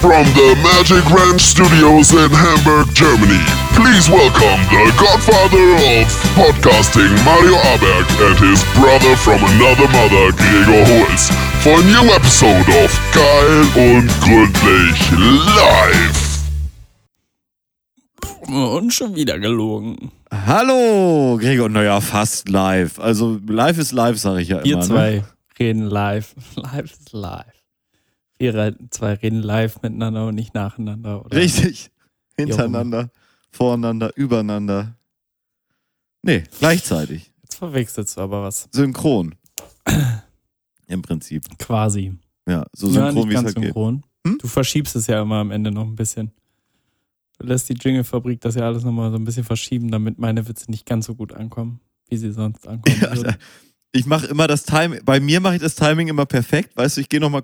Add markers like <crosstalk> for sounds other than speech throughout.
From the Magic Ranch Studios in Hamburg, Germany, please welcome the godfather of podcasting, Mario Aberg, and his brother from another mother, Gregor Holz, for a new episode of Geil und Gründlich Live. Und schon wieder gelogen. Hallo, Gregor. Naja, fast live. Also live ist live, sage ich ja Wir immer. zwei Ne? reden live. <laughs> Live ist live. Wir re- zwei reden live miteinander und nicht nacheinander. Oder? Richtig. Hintereinander, voreinander, übereinander. Nee, gleichzeitig. Jetzt verwechselst du aber was. Synchron. <clears throat> Im Prinzip. Quasi. Ja, so ja, synchron, nicht wie es halt geht. synchron. Hm? Du verschiebst es ja immer am Ende noch ein bisschen. Du lässt die Jingle-Fabrik das ja alles nochmal so ein bisschen verschieben, damit meine Witze nicht ganz so gut ankommen, wie sie sonst ankommen <laughs> Ja, würden. Ich mache immer das Timing, bei mir mache ich das Timing immer perfekt. Weißt du, ich gehe nochmal,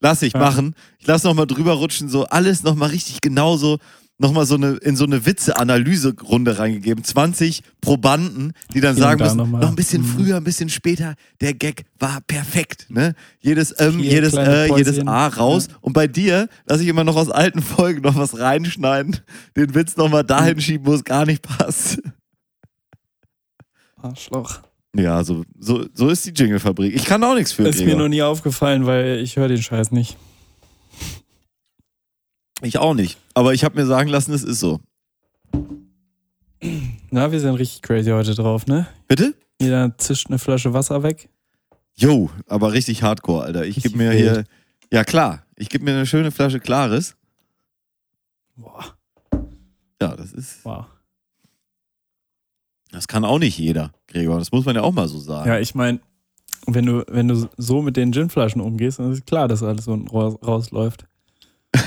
lass ich Ja. machen. Ich lass nochmal drüber rutschen, so alles nochmal richtig genauso, nochmal so eine, in so eine Witze-Analyse-Runde reingegeben. 20 Probanden, die dann sagen da müssen, noch ein bisschen Mhm. früher, ein bisschen später, der Gag war perfekt. Ne? Jedes ähm, jedes äh, jedes. A raus. Und bei dir lasse ich immer noch aus alten Folgen noch was reinschneiden, den Witz nochmal Mhm. dahin schieben, wo es gar nicht passt. Arschloch. Ja, so, so, so ist die Jingle-Fabrik. Ich kann auch nichts für Ist mir Gregor. noch nie aufgefallen, weil ich höre den Scheiß nicht. Ich auch nicht. Aber ich habe mir sagen lassen, es ist so. Na, wir sind richtig crazy heute drauf, ne? Bitte? Jeder zischt eine Flasche Wasser weg. Jo, aber richtig hardcore, Alter. Ich gebe mir wild. hier. Ja, klar. Ich gebe mir eine schöne Flasche Klares. Boah, Ja, das ist. wow. Das kann auch nicht jeder, Gregor. Das muss man ja auch mal so sagen. Ja, ich meine, wenn du, wenn du so mit den Ginflaschen umgehst, dann ist klar, dass alles unten raus, rausläuft. <laughs>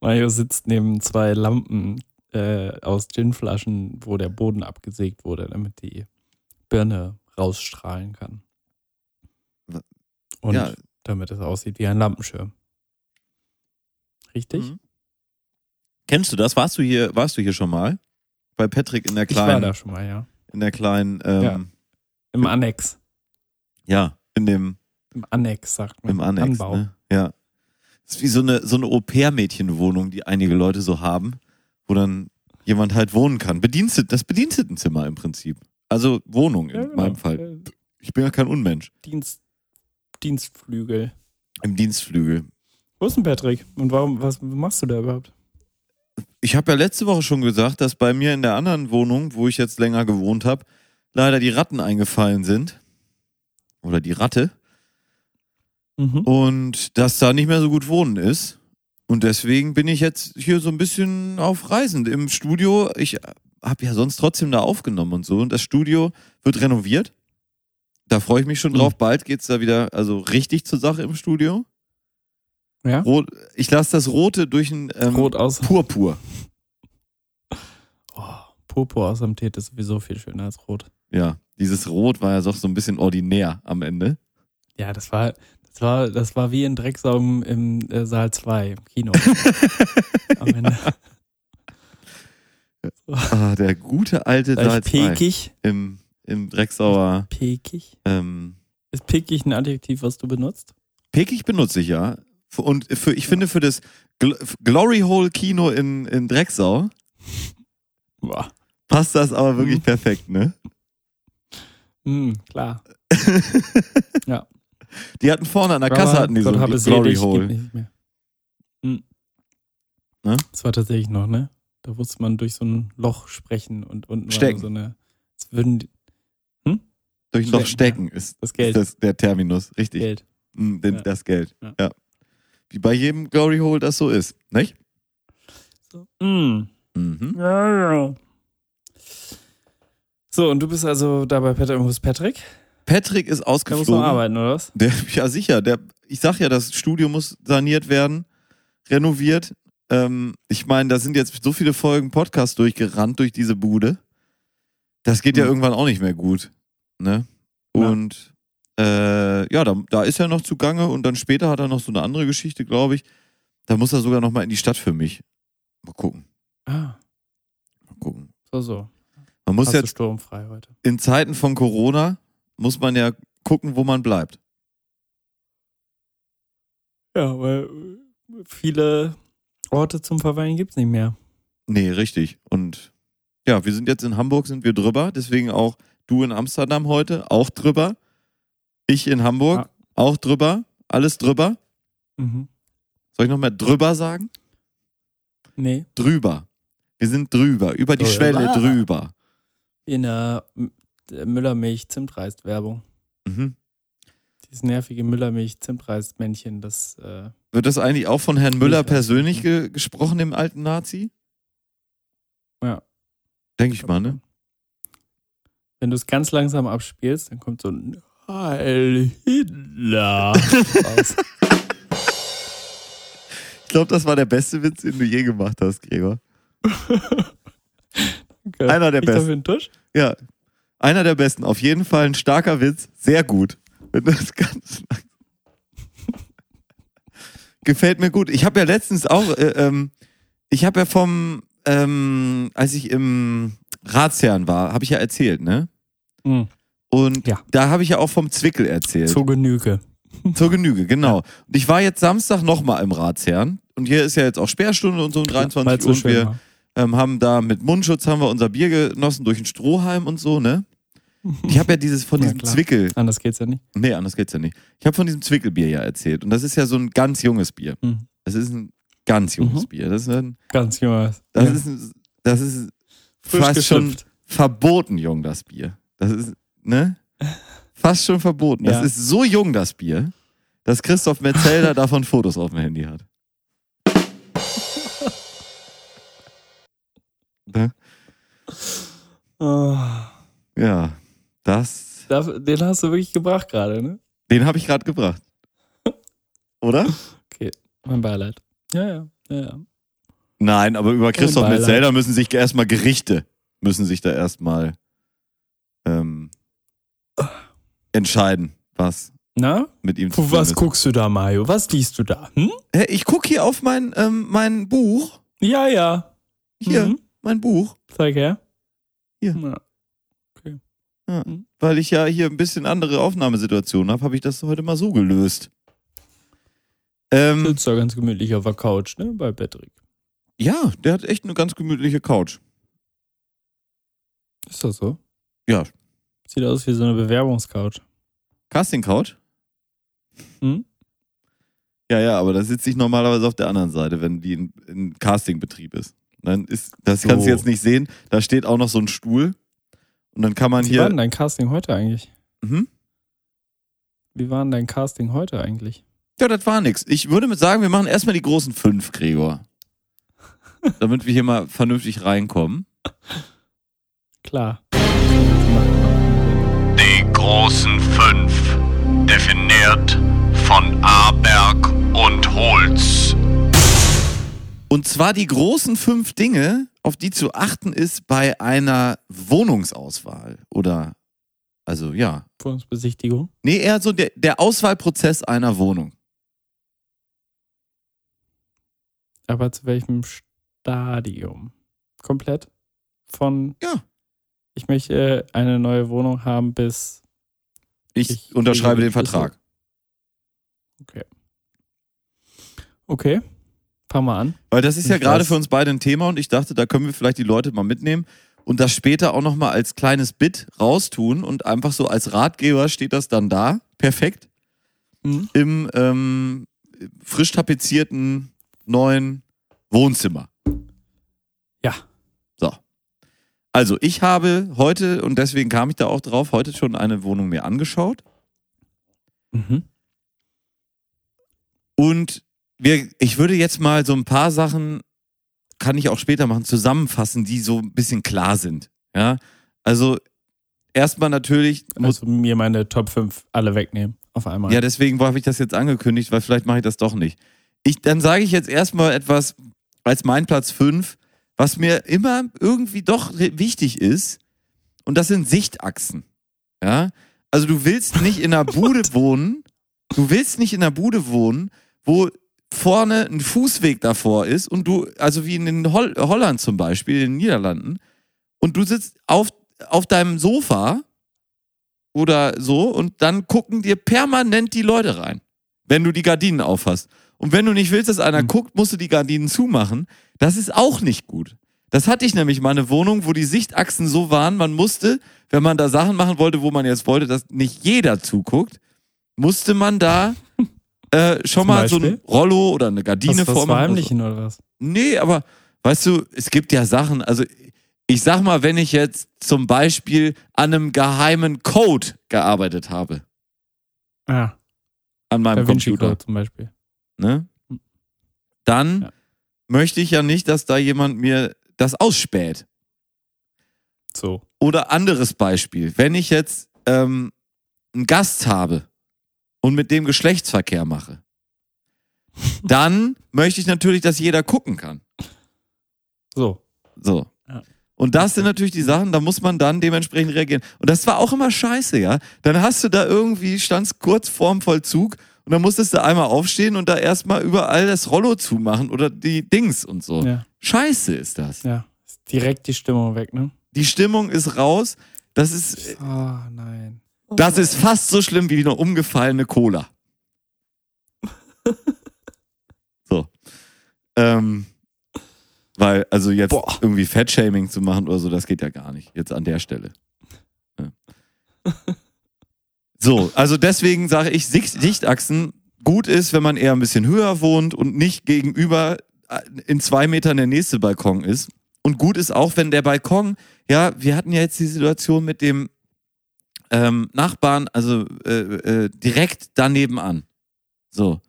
Mario sitzt neben zwei Lampen äh, aus Ginflaschen, wo der Boden abgesägt wurde, damit die Birne rausstrahlen kann. Und Ja. damit es aussieht wie ein Lampenschirm. Richtig? Mhm. Kennst du das? Warst du hier, warst du hier schon mal? Bei Patrick in der Ich war kleinen, da schon mal, ja. in der kleinen, ähm, Ja. ja. Im Annex. in dem, Im Annex, sagt man. im Annex. Anbau. Ne? Ja. Das ist wie so eine, so eine Au-pair-Mädchenwohnung, die einige Leute so haben, wo dann jemand halt wohnen kann. Bedienstet, das Bedienstetenzimmer im Prinzip. Also Wohnung in Ja, genau. meinem Fall. Ich bin ja kein Unmensch. Dienst, Dienstflügel. Im Dienstflügel. Wo ist denn Patrick? Und warum, was machst du da überhaupt? Ich habe ja letzte Woche schon gesagt, dass bei mir in der anderen Wohnung, wo ich jetzt länger gewohnt habe, leider die Ratten eingefallen sind. Oder die Ratte. Mhm. Und dass da nicht mehr so gut wohnen ist. Und deswegen bin ich jetzt hier so ein bisschen auf Reisen. Im Studio, ich habe ja sonst trotzdem da aufgenommen und so. Und das Studio wird renoviert. Da freue ich mich schon drauf. Bald geht's da wieder, also richtig zur Sache im Studio. Ja? Rot, ich lasse das Rote durch ein ähm, Rot aus. Purpur. Oh, Purpur aus dem Tee ist sowieso viel schöner als Rot. Ja, dieses Rot war ja doch so ein bisschen ordinär am Ende. Ja, das war, das war, das war wie ein Drecksaugen im äh, Saal 2 im Kino. <laughs> Am Ende. <laughs> Ah, der gute alte Saal ich 2 pekig? im, im Drecksauer. Pekig? Ähm, Ist pekig ein Adjektiv, was du benutzt? Pekig benutze ich ja. Und für, ich finde für das Gl Glory Hole Kino in, in Drecksau Boah. passt das aber wirklich Mhm. perfekt, ne? Hm, klar. <laughs> Die hatten vorne an der Kasse hatten die so habe Glory selig, Hole. gibt nicht mehr. Hm. Ne? Das war tatsächlich noch, ne? Da musste man durch so ein Loch sprechen und unten Stecken. war so eine. Es würden die, Durch ein Loch Stecken, stecken ist, das Geld. ist das der Terminus, richtig. Geld. Mm, den, Ja. Das Geld. Ja. Ja. Wie bei jedem Glory Hole das so ist, nicht? So. Mm. Mhm. Ja, ja. So, und du bist also da bei Patrick. Wo ist Patrick? Patrick ist Der muss noch ausgeflogen. arbeiten, oder was? Der, <laughs> ja, sicher. Der, ich sag ja, das Studio muss saniert werden, renoviert. Ähm, ich meine, da sind jetzt so viele Folgen Podcast durchgerannt durch diese Bude. Das geht ja Mhm. irgendwann auch nicht mehr gut. Ne? Ja. Und äh, ja, da, da ist er noch zugange und dann später hat er noch so eine andere Geschichte, glaube ich. Da muss er sogar noch mal in die Stadt für mich. Mal gucken. Ah, Mal gucken. so, so. Man muss Hast jetzt sturmfrei heute. in Zeiten von Corona muss man ja gucken, wo man bleibt. Ja, weil viele Orte zum Verweilen gibt's nicht mehr. Nee, richtig. Und ja, wir sind jetzt in Hamburg, sind wir drüber. Deswegen auch du in Amsterdam heute, auch drüber. Ich in Hamburg, Ja. auch drüber. Alles drüber. Mhm. Soll ich noch mehr drüber sagen? Nee, Drüber. Wir sind drüber. Über die Drüber. Schwelle drüber. in der Müllermilch-Zimtreis-Werbung. Mhm. Dieses nervige Müllermilch-Zimtreis-Männchen, das äh, Wird das eigentlich auch von Herrn Müller persönlich nicht. ge gesprochen, dem alten Nazi? Ja. Denke ich mal, ne? wenn du es ganz langsam abspielst, dann kommt so ein Heil Hitler. <laughs> Ich glaube, das war der beste Witz, den du je gemacht hast, Gregor. Okay. Einer der Ich besten. einen Tusch? Ja. Einer der besten. Auf jeden Fall ein starker Witz. Sehr gut. Gefällt mir gut. Ich habe ja letztens auch, äh, ähm, ich habe ja vom, ähm, als ich im Ratsherrn war, habe ich ja erzählt, ne? Mhm. Und Ja. da habe ich ja auch vom Zwickel erzählt. Zur Genüge. <laughs> Zur Genüge, genau. Und ich war jetzt Samstag nochmal im Ratsherrn. Und hier ist ja jetzt auch Sperrstunde und so um 23 Weil's Uhr. so und wir ähm, haben da mit Mundschutz haben wir unser Bier genossen durch den Strohhalm und so, ne? Ich habe ja dieses von <laughs> Ja, diesem klar. Zwickel. Anders geht's ja nicht. Nee, anders geht's ja nicht. Ich habe von diesem Zwickelbier ja erzählt. Und das ist ja so ein ganz junges Bier. Mhm. Das ist ein ganz junges Mhm. Bier. Das ist ein, Ganz junges. das Ja. ist, ein, das ist Frisch fast schon verboten jung, das Bier. Das ist, ne? Fast schon verboten. Das Ja. ist so jung, das Bier, dass Christoph Metzelder <laughs> davon Fotos auf dem Handy hat. Ne? Oh, Ja, das, den hast du wirklich gebracht gerade, ne? den habe ich gerade gebracht. <laughs> Oder? Mein Beileid. Ja, ja, ja, ja. Nein, aber über Christoph. Metzelder müssen sich erstmal Gerichte, müssen sich da erstmal ähm, entscheiden, was Na? mit ihm zu tun was ist. guckst du da, Mario? Was liest du da? Hm? Hä, Ich gucke hier auf mein, ähm, mein Buch. Ja, ja. Hier, Mhm. mein Buch. Zeig her. Hier. Ja. Weil ich ja hier ein bisschen andere Aufnahmesituationen habe, habe ich das heute mal so gelöst. Ähm, Sitzt da ganz gemütlich auf der Couch, ne? Bei Patrick. ja, der hat echt eine ganz gemütliche Couch. Ist das so? Ja. Sieht aus wie so eine Bewerbungscouch. Casting Couch? Hm? Ja, ja, aber da sitze ich normalerweise auf der anderen Seite, wenn die in, in Castingbetrieb ist. Dann ist, das So. kannst du jetzt nicht sehen. Da steht auch noch so ein Stuhl. Und dann kann man Wie war hier. denn dein Casting heute eigentlich? Mhm. Wie war denn dein Casting heute eigentlich? Ja, das war nix. Ich würde sagen, wir machen erstmal die großen fünf, Gregor. <laughs> Damit wir hier mal vernünftig reinkommen. Klar. Die großen fünf, definiert von Aberg und Holz. Und zwar die großen fünf Dinge, auf die zu achten ist bei einer Wohnungsauswahl. Oder, also ja. Wohnungsbesichtigung. Nee, eher so der, der Auswahlprozess einer Wohnung. Aber zu welchem Stadium? Komplett? Von. Ja. Ich möchte eine neue Wohnung haben bis. Ich, Ich unterschreibe den. Vertrag. Okay. Fang mal an. Weil das ist ja gerade für uns beide ein Thema und ich dachte, da können wir vielleicht die Leute mal mitnehmen und das später auch nochmal als kleines Bit raustun und einfach so als Ratgeber steht das dann da, perfekt, Mhm. im ähm, frisch tapezierten neuen Wohnzimmer. Ja. So. Also ich habe heute, und deswegen kam ich da auch drauf, heute schon eine Wohnung mir angeschaut Mhm. Und wir, ich würde jetzt mal so ein paar Sachen, kann ich auch später machen, zusammenfassen, die so ein bisschen klar sind. Ja, also erstmal natürlich, muss, Also mir meine Top 5 alle wegnehmen. Auf einmal. ja, deswegen habe ich das jetzt angekündigt, weil vielleicht mache ich das doch nicht. Ich, dann sage ich jetzt erstmal etwas als mein Platz 5, was mir immer irgendwie doch wichtig ist. Und das sind Sichtachsen. Ja, also du willst nicht in einer <laughs> Bude wohnen, du willst nicht in einer Bude wohnen, wo vorne ein Fußweg davor ist und du, also wie in den Hol Holland zum Beispiel, in den Niederlanden, und du sitzt auf, auf deinem Sofa oder so und dann gucken dir permanent die Leute rein. wenn du die Gardinen aufhast. Und wenn du nicht willst, dass einer Hm. guckt, musst du die Gardinen zumachen. Das ist auch nicht gut. Das hatte ich nämlich mal eine Wohnung, wo die Sichtachsen so waren, man musste, wenn man da Sachen machen wollte, wo man jetzt wollte, dass nicht jeder zuguckt, musste man da äh, schon Zum mal so ein Beispiel? Rollo oder eine Hast Gardine du was vormachen. oder so. verheimlichen oder was? Nee, aber weißt du, es gibt ja Sachen, also ich sag mal, wenn ich jetzt zum Beispiel an einem geheimen Code gearbeitet habe, Ja, an meinem Computer, zum Beispiel. ne? Dann Ja. Möchte ich ja nicht, dass da jemand mir das ausspäht. So. Oder anderes Beispiel, wenn ich jetzt ähm, einen Gast habe und mit dem Geschlechtsverkehr mache, <laughs> dann möchte ich natürlich, dass jeder gucken kann. So. So. Ja. Und das sind natürlich die Sachen, da muss man dann dementsprechend reagieren. Und das war auch immer scheiße, ja. Dann hast du da irgendwie, standst kurz vorm Vollzug und dann musstest du einmal aufstehen und da erstmal überall das Rollo zumachen oder die Dings und so. Ja. Scheiße ist das. Ja. Ist direkt die Stimmung weg, ne? Die Stimmung ist raus. Das ist, Oh, nein. das ist fast so schlimm wie eine umgefallene Cola. <laughs> so. Ähm, weil, also jetzt Boah. irgendwie Fettshaming zu machen oder so, das geht ja gar nicht. Jetzt an der Stelle. Ja. <laughs> so, also deswegen sage ich, Sicht- Sichtachsen gut ist, wenn man eher ein bisschen höher wohnt und nicht gegenüber äh, in zwei Metern der nächste Balkon ist. Und gut ist auch, wenn der Balkon, ja, wir hatten ja jetzt die Situation mit dem ähm, Nachbarn, also äh, äh, direkt daneben an. So.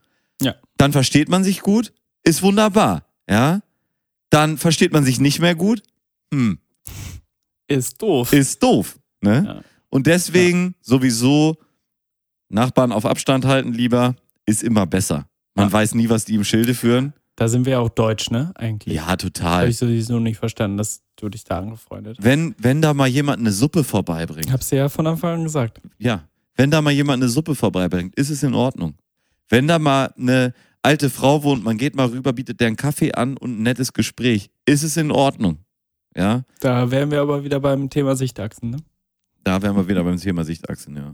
Ja. Dann versteht man sich gut, ist wunderbar, ja. Dann versteht man sich nicht mehr gut, hm, Ist doof. ist doof, ne? Ja. Und deswegen sowieso Nachbarn auf Abstand halten lieber, ist immer besser. Man Ja. weiß nie, was die im Schilde führen. Da sind wir ja auch deutsch, ne? Eigentlich. Ja, Habe total. ich sowieso nicht verstanden, dass du dich da angefreundet. Wenn, wenn da mal jemand eine Suppe vorbeibringt, Hab's ja von Anfang an gesagt. ja, wenn da mal jemand eine Suppe vorbeibringt, ist es in Ordnung. Wenn da mal eine alte Frau wohnt, man geht mal rüber, bietet der einen Kaffee an und ein nettes Gespräch, ist es in Ordnung. Ja, Da wären wir aber wieder beim Thema Sichtachsen, ne? da wären wir wieder beim Thema Sichtachsen, ja.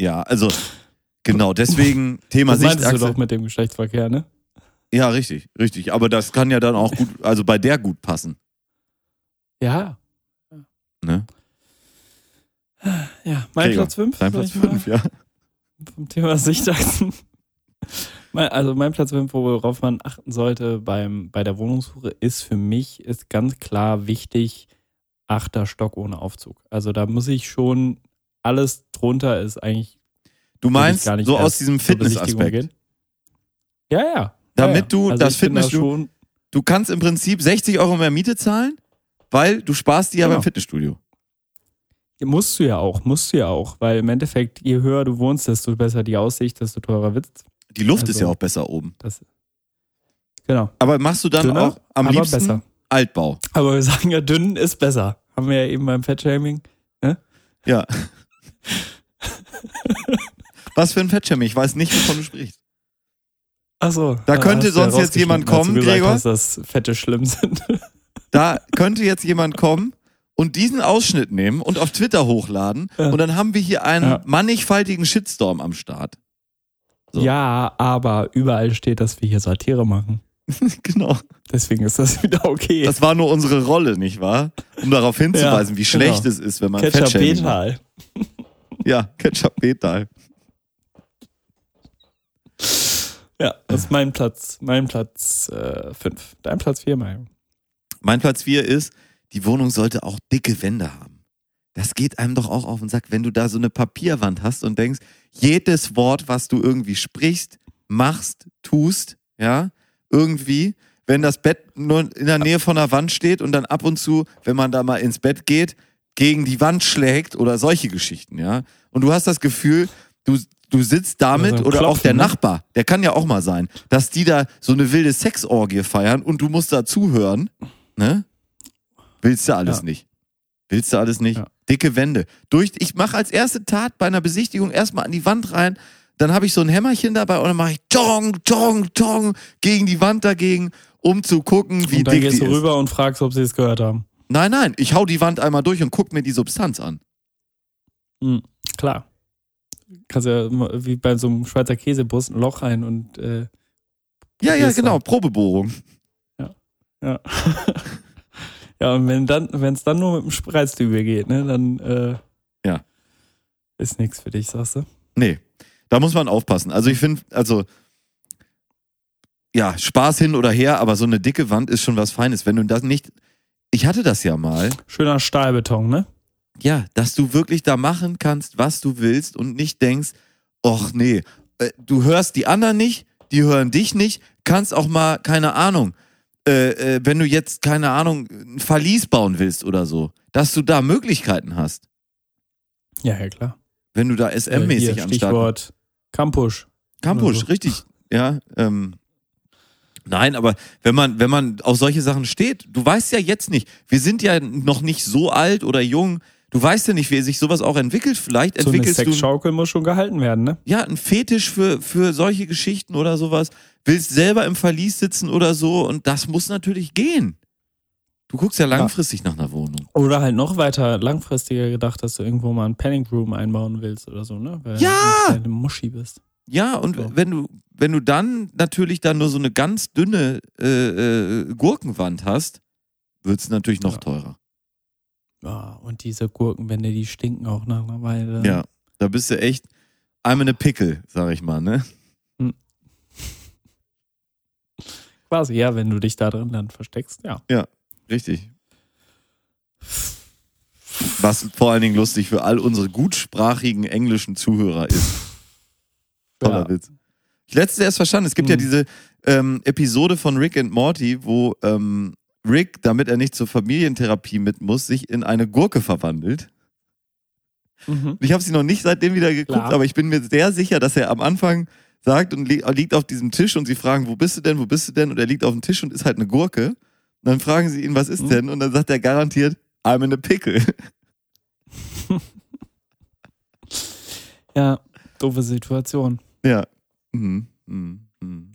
Ja, also, genau, deswegen <laughs> Thema Das meintest du Sichtachse. doch mit dem Geschlechtsverkehr, ne? Ja, richtig, richtig. Aber das kann ja dann auch gut, also bei der gut passen. Ja. Ne? Ja, mein Gregor, Platz 5. Dein Platz 5, ja. Vom Thema Sichtachsen. <laughs> Mein- Also mein Platz 5, worauf man achten sollte beim, bei der Wohnungssuche, ist für mich ist ganz klar wichtig, achter Stock ohne Aufzug. Also da muss ich schon, alles drunter ist eigentlich Du meinst gar nicht so aus diesem Fitnessaspekt. Ja, ja. Damit ja, ja. du also das da Fitnessstudio- schon, Du kannst im Prinzip 60 Euro mehr Miete zahlen, weil du sparst die ja Genau. beim Fitnessstudio. musst du ja auch, musst du ja auch, weil im Endeffekt, je höher du wohnst, desto besser die Aussicht, desto teurer wird's. Die Luft ist Also- ja auch besser oben. Das, genau. Aber machst du dann Dünner, auch am liebsten besser. Altbau? Aber wir sagen ja, dünn ist besser. Haben wir ja eben beim Fettshaming. Ja. <laughs> Was für ein Fettshaming? Ich weiß nicht, wovon du sprichst. Achso. Da könnte sonst jetzt jemand kommen, Gregor? Hast, dass Fette schlimm sind. <laughs> Da könnte jetzt jemand kommen und diesen Ausschnitt nehmen und auf Twitter hochladen Ja. und dann haben wir hier einen Ja. mannigfaltigen Shitstorm am Start. So. Ja, aber überall steht, dass wir hier Satire machen. <laughs> genau. Deswegen ist das wieder okay. Das war nur unsere Rolle, nicht wahr? Um darauf hinzuweisen, Ja, wie schlecht genau. es ist, wenn man Ketchup Fettshaming macht. Ja, Ketchup Betal. Ja, das ist mein Platz. Mein Platz 5. Dein Platz 4, mein. Mein Platz 4 ist, die Wohnung sollte auch dicke Wände haben. Das geht einem doch auch auf den Sack, wenn du da so eine Papierwand hast und denkst, jedes Wort, was du irgendwie sprichst, machst, tust, ja, irgendwie, wenn das Bett nur in der Nähe von der Wand steht und dann ab und zu, wenn man da mal ins Bett geht, gegen die Wand schlägt oder solche Geschichten, ja. Und du hast das Gefühl, du, du sitzt damit Also oder auch klopfen, der ne? Nachbar, der kann ja auch mal sein, dass die da so eine wilde Sexorgie feiern und du musst da zuhören, ne? Willst du alles Ja. nicht. Willst du alles nicht. Ja. Dicke Wände. Durch, ich mache als erste Tat bei einer Besichtigung erstmal an die Wand rein, dann habe ich so ein Hämmerchen dabei und dann mache ich Tong, Tong, Tong gegen die Wand dagegen, um zu gucken, wie und dann dick gehst du ist. rüber und fragst, ob sie es gehört haben. Nein, nein, ich hau die Wand einmal durch und guck mir die Substanz an. Mhm, klar. kannst ja wie bei so einem Schweizer Käsebus ein Loch rein und äh, Ja, ja, genau, mal. Probebohrung. ja. <laughs> ja, und wenn dann, wenn es dann nur mit dem Spreiztübel geht, ne, dann äh, Ja. ist nichts für dich, sagst du? Nee, da muss man aufpassen. Also ich finde, also ja, Spaß hin oder her, aber so eine dicke Wand ist schon was Feines. Wenn du das nicht, ich hatte das ja mal, Schöner Stahlbeton, ne? ja, dass du wirklich da machen kannst, was du willst und nicht denkst, ach nee, äh, du hörst die anderen nicht, die hören dich nicht, kannst auch mal, keine Ahnung, äh, äh, wenn du jetzt, keine Ahnung, ein Verlies bauen willst oder so, dass du da Möglichkeiten hast. Ja, ja, klar. Wenn du da Äh, SM-mäßig hier, am Start Stichwort Campus. Campus, Oder so. richtig. Ja, ähm, nein, aber wenn man, wenn man auf solche Sachen steht, du weißt ja jetzt nicht, wir sind ja noch nicht so alt oder jung, du weißt ja nicht, wie sich sowas auch entwickelt. Vielleicht So eine entwickelst du Sexschaukel muss schon gehalten werden, ne? ja einen Fetisch für, für solche Geschichten oder sowas, willst selber im Verlies sitzen oder so und das muss natürlich gehen. Du guckst ja langfristig nach einer Wohnung. Oder halt noch weiter langfristiger gedacht, dass du irgendwo mal ein Panic Room einbauen willst oder so, ne? Weil Ja! du eine Muschi bist. Ja, und So. wenn du, wenn du dann natürlich dann nur so eine ganz dünne äh, äh, Gurkenwand hast, wird es natürlich noch Ja. teurer. Ja, und diese Gurkenwände, die stinken auch nach einer Weile. Ja, da bist du echt I'm in a pickle, sag ich mal, ne? Quasi, ja, wenn du dich da drin dann versteckst, ja. Richtig. Was vor allen Dingen lustig für all unsere gutsprachigen englischen Zuhörer ist. Toller Ja. Witz. Ich letztes erst verstanden, es gibt ja Hm. diese ähm, Episode von Rick and Morty, wo ähm, Rick, damit er nicht zur Familientherapie mit muss, sich in eine Gurke verwandelt. Mhm. Ich habe sie noch nicht seitdem wieder geguckt, Klar. aber ich bin mir sehr sicher, dass er am Anfang sagt und li liegt auf diesem Tisch und sie fragen, wo bist du denn, wo bist du denn? Und er liegt auf dem Tisch und ist halt eine Gurke. Und dann fragen sie ihn, was ist Mhm. denn? Und dann sagt er garantiert, I'm in a pickle. <laughs> Ja, doofe Situation. Ja. Mhm. Mhm. Mhm.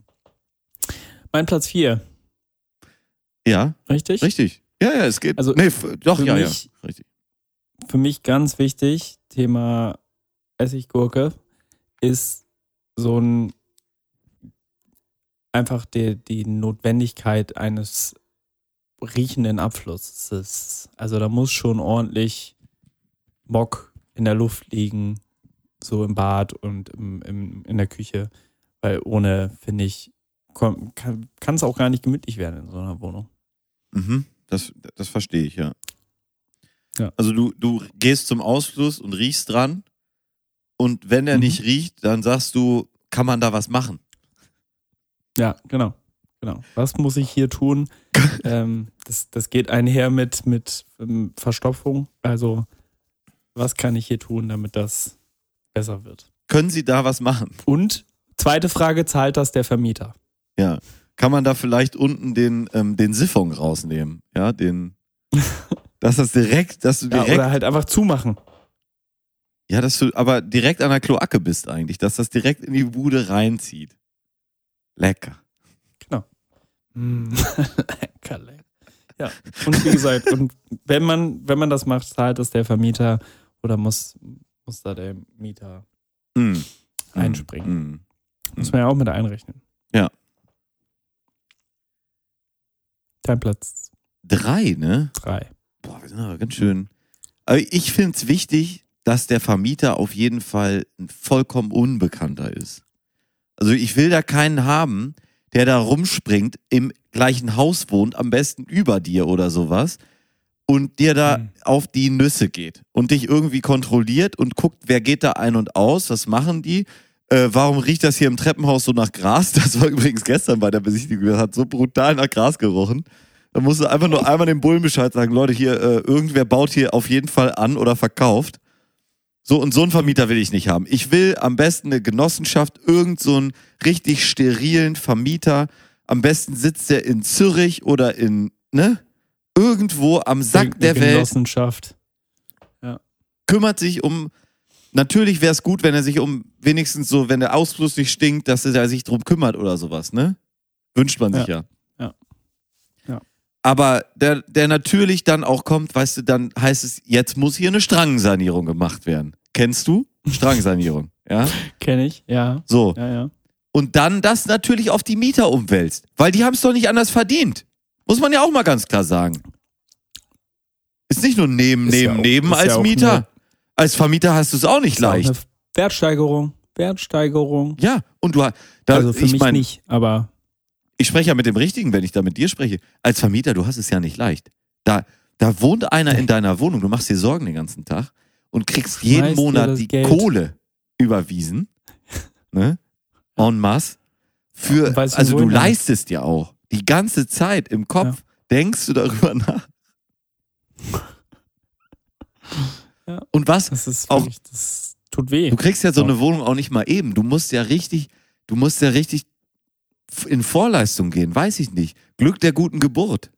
Mein Platz 4, Ja, richtig? richtig. Ja, ja, es geht. Also, nee, doch, ja, mich- ja. Richtig. Für mich ganz wichtig, Thema Essiggurke, ist so ein einfach die, die Notwendigkeit eines riechenden Abflusses. Also da muss schon ordentlich Bock in der Luft liegen, so im Bad und im, im, in der Küche, weil ohne, finde ich, kann es auch gar nicht gemütlich werden in so einer Wohnung. Mhm. Das, das verstehe ich, ja. Ja. Also du, du gehst zum Ausfluss und riechst dran und wenn er Mhm. nicht riecht, dann sagst du, kann man da was machen? Ja, genau. Genau. Was muss ich hier tun? <laughs> ähm, das, das geht einher mit, mit ähm, Verstopfung. Also, was kann ich hier tun, damit das besser wird? Können sie da was machen? Und zweite Frage, zahlt das der Vermieter? Ja. Kann man da vielleicht unten den, ähm, den Siphon rausnehmen? Ja, den. <laughs> dass das direkt, dass du Ja, direkt. oder halt einfach zumachen. Ja, dass du aber direkt an der Kloake bist eigentlich, dass das direkt in die Bude reinzieht. Lecker. Mm. <laughs> lecker, lecker. Ja, und wie gesagt, und wenn man, wenn man das macht, zahlt das der Vermieter oder muss, muss da der Mieter Mm. einspringen. Mm. Muss man ja auch mit einrechnen. Ja. Dein Platz Drei, ne? drei. Boah, wir sind aber ganz schön. Aber ich finde es wichtig, dass der Vermieter auf jeden Fall ein vollkommen Unbekannter ist. Also ich will da keinen haben, der da rumspringt, im gleichen Haus wohnt, am besten über dir oder sowas, und dir da Hm. auf die Nüsse geht und dich irgendwie kontrolliert und guckt, wer geht da ein und aus, was machen die, äh, warum riecht das hier im Treppenhaus so nach Gras? <laughs> Das war übrigens gestern bei der Besichtigung, das hat so brutal nach Gras gerochen. Da musst du einfach nur einmal dem Bullen Bescheid sagen, Leute, hier, äh, irgendwer baut hier auf jeden Fall an oder verkauft. So, und so einen Vermieter will ich nicht haben. Ich will am besten eine Genossenschaft, irgend so einen richtig sterilen Vermieter. Am besten sitzt der in Zürich oder in, ne? Irgendwo am Sack der Welt Genossenschaft. kümmert sich um. Natürlich wäre es gut, wenn er sich um wenigstens so, wenn der Ausfluss nicht stinkt, dass er sich drum kümmert oder sowas, ne? Wünscht man sich ja. Ja. Ja. Aber der, der natürlich dann auch kommt, weißt du, dann heißt es, jetzt muss hier eine Strangensanierung gemacht werden. Kennst du? Strangensanierung. <laughs> Ja, Kenne ich, ja. so. Ja, ja. Und dann das natürlich auf die Mieter umwälzt. Weil die haben es doch nicht anders verdient. Muss man ja auch mal ganz klar sagen. Ist nicht nur nehmen, Ist ja nehmen, auch- ja als auch Mieter. eine- Als Vermieter hast du es auch nicht auch leicht. Eine Wertsteigerung. Wertsteigerung. Ja, und du hast. Da, also für ich mich mein, nicht, aber ich spreche ja mit dem Richtigen, wenn ich da mit dir spreche. Als Vermieter, du hast es ja nicht leicht. Da, da wohnt einer in deiner Wohnung, du machst dir Sorgen den ganzen Tag und kriegst jeden Schmeißt Monat die Geld. Kohle überwiesen. Ne? <laughs> En masse. Für, also du leistest ja auch die ganze Zeit im Kopf, denkst du darüber <laughs> nach. Ja. Und was? das ist Auch- wirklich, das tut weh. Du kriegst ja so Ja. eine Wohnung auch nicht mal eben. Du musst ja richtig, du musst ja richtig in Vorleistung gehen, weiß ich nicht. Glück der guten Geburt.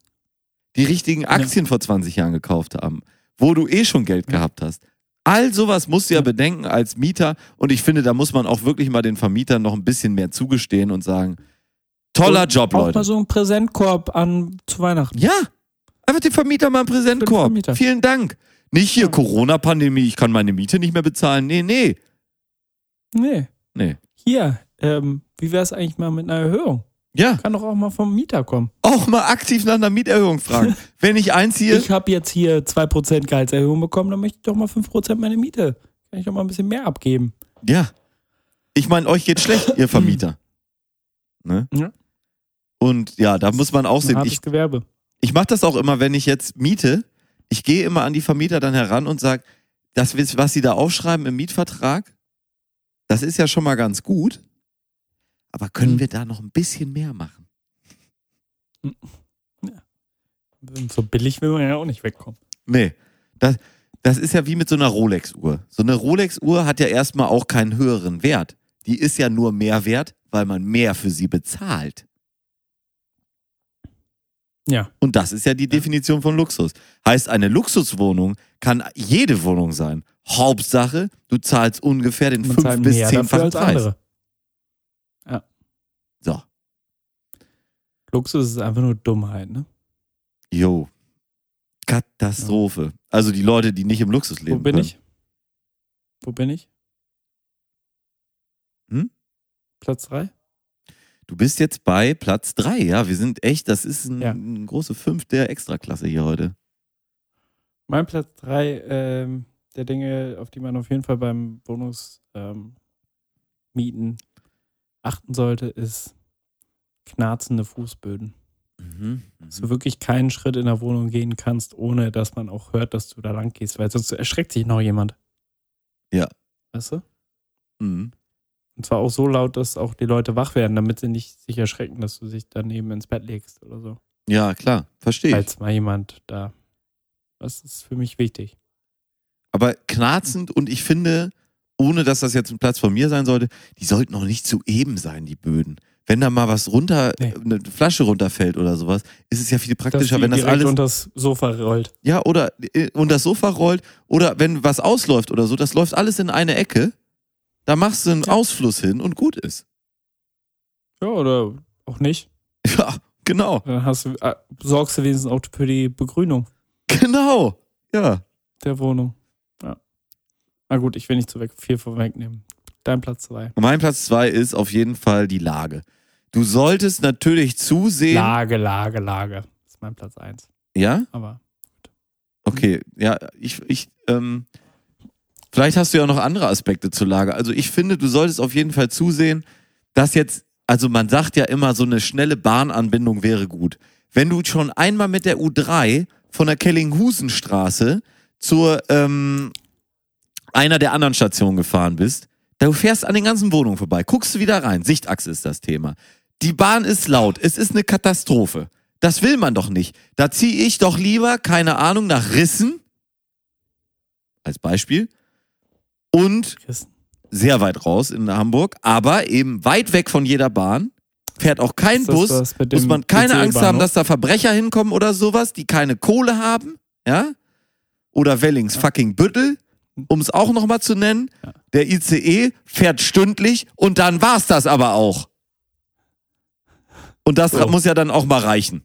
Die richtigen Aktien vor 20 Jahren gekauft haben, wo du eh schon Geld Ja. gehabt hast. All sowas musst du ja Ja. bedenken als Mieter und ich finde, da muss man auch wirklich mal den Vermietern noch ein bisschen mehr zugestehen und sagen, toller Und Job, auch Leute. mal so einen Präsentkorb an zu Weihnachten. Ja, einfach dem Vermieter mal einen Präsentkorb. Vermieter. Vielen Dank. Nicht hier Ja. Corona-Pandemie, ich kann meine Miete nicht mehr bezahlen. Nee, nee, Nee. nee. Hier, ähm, wie wäre es eigentlich mal mit einer Erhöhung? Ja, Kann doch auch mal vom Mieter kommen. auch mal aktiv nach einer Mieterhöhung fragen. <laughs> Wenn ich einziehe, Ich habe jetzt hier 2% Gehaltserhöhung bekommen, dann möchte ich doch mal 5% meine Miete. Kann ich doch mal ein bisschen mehr abgeben. ja. Ich meine, euch geht schlecht, ihr <clears throat> Vermieter. Ne? Ja. Und ja, da muss man auch sehen. Ich, Gewerbe. ich mache das auch immer, wenn ich jetzt miete. Ich gehe immer an die Vermieter dann heran und sage, das, was sie da aufschreiben im Mietvertrag, das ist ja schon mal ganz gut. Aber können Hm. wir da noch ein bisschen mehr machen? So billig will man ja auch nicht wegkommen. Nee. Das, das ist ja wie mit so einer Rolex-Uhr. So eine Rolex-Uhr hat ja erstmal auch keinen höheren Wert. Die ist ja nur mehr wert, weil man mehr für sie bezahlt. Ja. Und das ist ja die Definition von Luxus. Heißt, eine Luxuswohnung kann jede Wohnung sein. Hauptsache, du zahlst ungefähr den Man fünf bis zehnfachen Preis. andere. So, Luxus ist einfach nur Dummheit, ne? yo. Katastrophe. Also die Leute, die nicht im Luxus leben. Wo bin können. ich? Wo bin ich? Hm? Platz 3? Du bist jetzt bei Platz drei, ja. Wir sind echt, das ist ein, Ja. eine große Fünf der Extraklasse hier heute. Mein Platz 3 ähm, der Dinge, auf die man auf jeden Fall beim Wohnungsmieten ähm, Mieten achten sollte, ist knarzende Fußböden. Mhm. Dass du wirklich keinen Schritt in der Wohnung gehen kannst, ohne dass man auch hört, dass du da lang gehst, weil sonst erschreckt sich noch jemand. Ja. Weißt du? Mhm. Und zwar auch so laut, dass auch die Leute wach werden, damit sie nicht sich erschrecken, dass du dich daneben ins Bett legst oder so. Ja, klar, verstehe ich. Falls mal jemand da. Das ist für mich wichtig. Aber knarzend und ich finde, ohne dass das jetzt ein Platz von mir sein sollte, die sollten auch nicht zu eben sein, die Böden. Wenn da mal was runter, Nee. eine Flasche runterfällt oder sowas, ist es ja viel Dass praktischer, die wenn das alles, unter das Sofa rollt. ja, oder äh, unter das Sofa rollt oder wenn was ausläuft oder so, das läuft alles in eine Ecke. Da machst du einen Ja. Ausfluss hin und gut ist. Ja, oder auch nicht. <laughs> Ja, genau, Dann hast du, äh, sorgst du wenigstens auch für die Begrünung genau. Ja. der Wohnung. Ja. Na gut, ich will nicht zu weg, viel vorwegnehmen. Dein Platz 2. Mein Platz zwei ist auf jeden Fall die Lage. Du solltest natürlich zusehen. Lage, Lage, Lage. Das ist mein Platz 1. Ja? Aber Okay, ja, ich, ich, ähm, vielleicht hast du ja noch andere Aspekte zur Lage. Also ich finde, du solltest auf jeden Fall zusehen, dass jetzt, also man sagt ja immer, so eine schnelle Bahnanbindung wäre gut. Wenn du schon einmal mit der U3 von der Kellinghusenstraße zur ähm, einer der anderen Stationen gefahren bist, du fährst an den ganzen Wohnungen vorbei, guckst du wieder rein, Sichtachse ist das Thema. Die Bahn ist laut, es ist eine Katastrophe. Das will man doch nicht. Da ziehe ich doch lieber, keine Ahnung, nach Rissen, als Beispiel, und sehr weit raus in Hamburg, aber eben weit weg von jeder Bahn, fährt auch kein Bus, muss man keine Angst haben, dass da Verbrecher hinkommen oder sowas, die keine Kohle haben, ja? Oder Wellings fucking Büttel, um es auch nochmal zu nennen. Ja. Der ICE fährt stündlich und dann war's das aber auch. Und das So. muss ja dann auch mal reichen.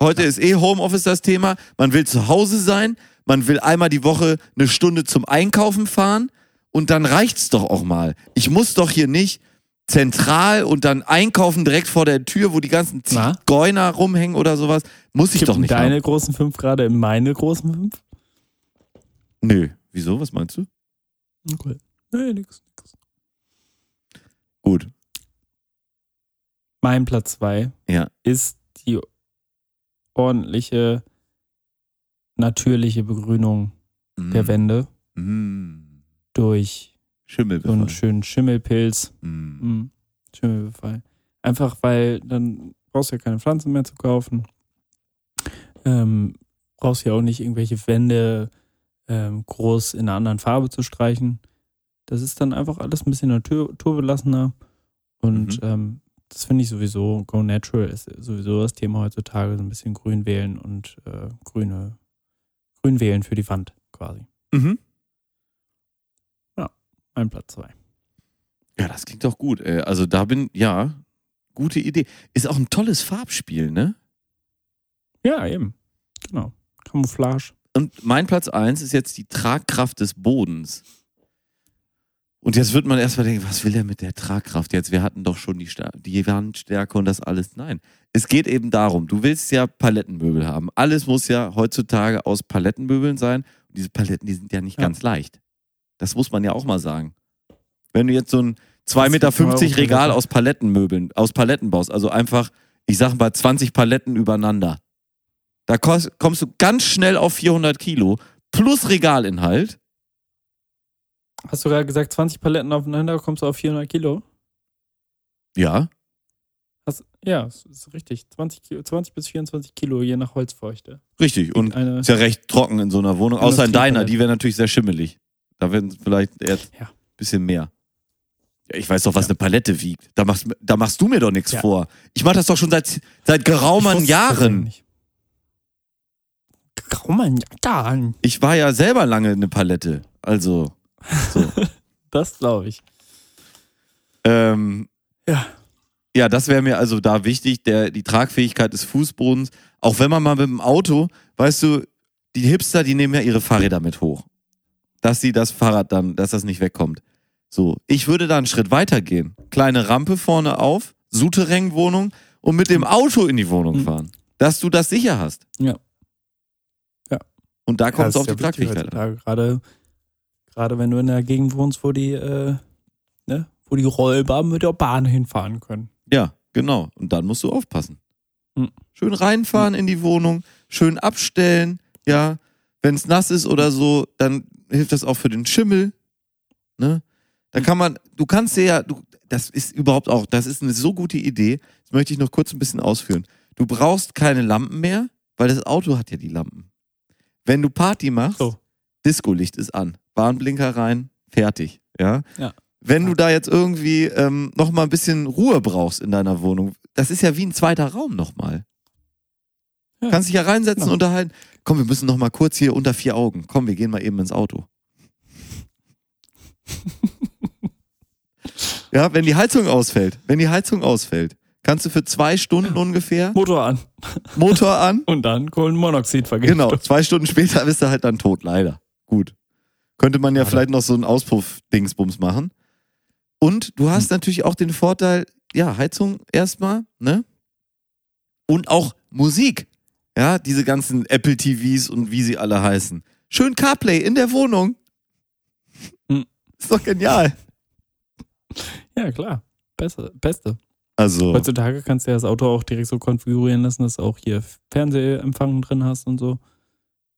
Heute ist eh Homeoffice das Thema. Man will zu Hause sein. Man will einmal die Woche eine Stunde zum Einkaufen fahren. und dann reicht's doch auch mal. Ich muss doch hier nicht zentral und dann einkaufen direkt vor der Tür, wo die ganzen? Zigeuner rumhängen oder sowas. Muss ich doch Kippen nicht deine haben. großen fünf gerade in meine großen fünf? Nö. Wieso? Was meinst du? Okay. Nee, nix, nix. Gut. Mein Platz zwei Ja. ist die ordentliche, natürliche Begrünung der Mm. Wände Mm. durch so einen schönen Schimmelpilz. Mm. Schimmelbefall. Einfach weil dann brauchst du ja keine Pflanzen mehr zu kaufen. Ähm, brauchst ja auch nicht irgendwelche Wände ähm, groß in einer anderen Farbe zu streichen. Das ist dann einfach alles ein bisschen natur naturbelassener. Und Mhm. ähm, das finde ich sowieso, Go Natural ist sowieso das Thema heutzutage, so ein bisschen grün wählen und äh, grüne, grün wählen für die Wand quasi. Mhm. Mein Platz zwei. Ja, das klingt doch gut. Ey. Also da bin, ja, gute Idee. Ist auch ein tolles Farbspiel, ne? Ja, eben. Genau. Camouflage. Und mein Platz eins ist jetzt die Tragkraft des Bodens. Und jetzt wird man erstmal denken, was will er mit der Tragkraft jetzt? Wir hatten doch schon die, Sta- die Wandstärke und das alles. Nein. Es geht eben darum, du willst ja Palettenmöbel haben. Alles muss ja heutzutage aus Palettenmöbeln sein. Und diese Paletten, die sind ja nicht Ja. ganz leicht. Das muss man ja auch mal sagen. Wenn du jetzt so ein 2,50 Das Meter Regal Palette. aus Palettenmöbeln, aus Paletten baust, also einfach, ich sag mal 20 Paletten übereinander, da kommst du ganz schnell auf 400 Kilo plus Regalinhalt. Hast du gerade gesagt, 20 Paletten aufeinander, kommst du auf 400 Kilo? Ja. Hast, ja, das ist richtig. 20, Kilo, 20 bis 24 Kilo, je nach Holzfeuchte. Richtig. Und eine, ist ja recht trocken in so einer Wohnung. Außer in deiner, die wäre natürlich sehr schimmelig. Da werden vielleicht eher ein Ja. bisschen mehr. Ja, ich weiß doch, was eine Palette wiegt. Da machst, da machst du mir doch nichts Ja. vor. Ich mache das doch schon seit, seit geraumen Jahren. Graumann Jahren. Ich war ja selber lange eine Palette. Also, so. <laughs> Das glaube ich. ähm, Ja. Ja, das wäre mir also da wichtig, der, die Tragfähigkeit des Fußbodens. Auch wenn man mal mit dem Auto, weißt du, die Hipster, die nehmen ja ihre Fahrräder mit hoch. Dass sie das Fahrrad dann, dass das nicht wegkommt. So, ich würde da einen Schritt weiter gehen. Kleine Rampe vorne auf, Souterrain-Wohnung und mit dem Auto in die Wohnung Mhm. fahren. Dass du das sicher hast. Ja. Ja. Und da kommt es auf die Tragfähigkeit an. heutzutage. Gerade, gerade wenn du in der Gegend wohnst, wo die, äh, ne, wo die Rollbar mit der Bahn hinfahren können. Ja, genau. Und dann musst du aufpassen. Mhm. Schön reinfahren in die Wohnung, schön abstellen, ja. Wenn es nass ist oder so, dann hilft das auch für den Schimmel. Ne? Da kann man, du kannst dir ja, du, das ist überhaupt auch, das ist eine so gute Idee. Das möchte ich noch kurz ein bisschen ausführen. Du brauchst keine Lampen mehr, weil das Auto hat ja die Lampen. Wenn du Party machst, So. Disco-Licht ist an, Warnblinker rein, fertig, ja. Ja. Wenn du da jetzt irgendwie ähm, noch mal ein bisschen Ruhe brauchst in deiner Wohnung, das ist ja wie ein zweiter Raum nochmal. Ja. Kannst dich ja reinsetzen, Genau. unterhalten. Komm, wir müssen noch mal kurz hier unter vier Augen. Komm, wir gehen mal eben ins Auto. <laughs> ja, wenn die Heizung ausfällt, wenn die Heizung ausfällt, kannst du für zwei Stunden ungefähr Motor an. Motor an. <laughs> Und dann Kohlenmonoxid vergiftet. Genau, zwei Stunden später bist du halt dann tot, leider. Gut. Könnte man ja Schade. vielleicht noch so einen Auspuff-Dingsbums machen. Und du hast natürlich auch den Vorteil, ja, Heizung erstmal, ne? Und auch Musik. Ja, diese ganzen Apple TVs und wie sie alle heißen. Schön CarPlay in der Wohnung. Hm. <laughs> Ist doch genial. Ja, klar. Beste. Beste. Also, Heutzutage kannst du ja das Auto auch direkt so konfigurieren lassen, dass du auch hier Fernsehempfang drin hast und so.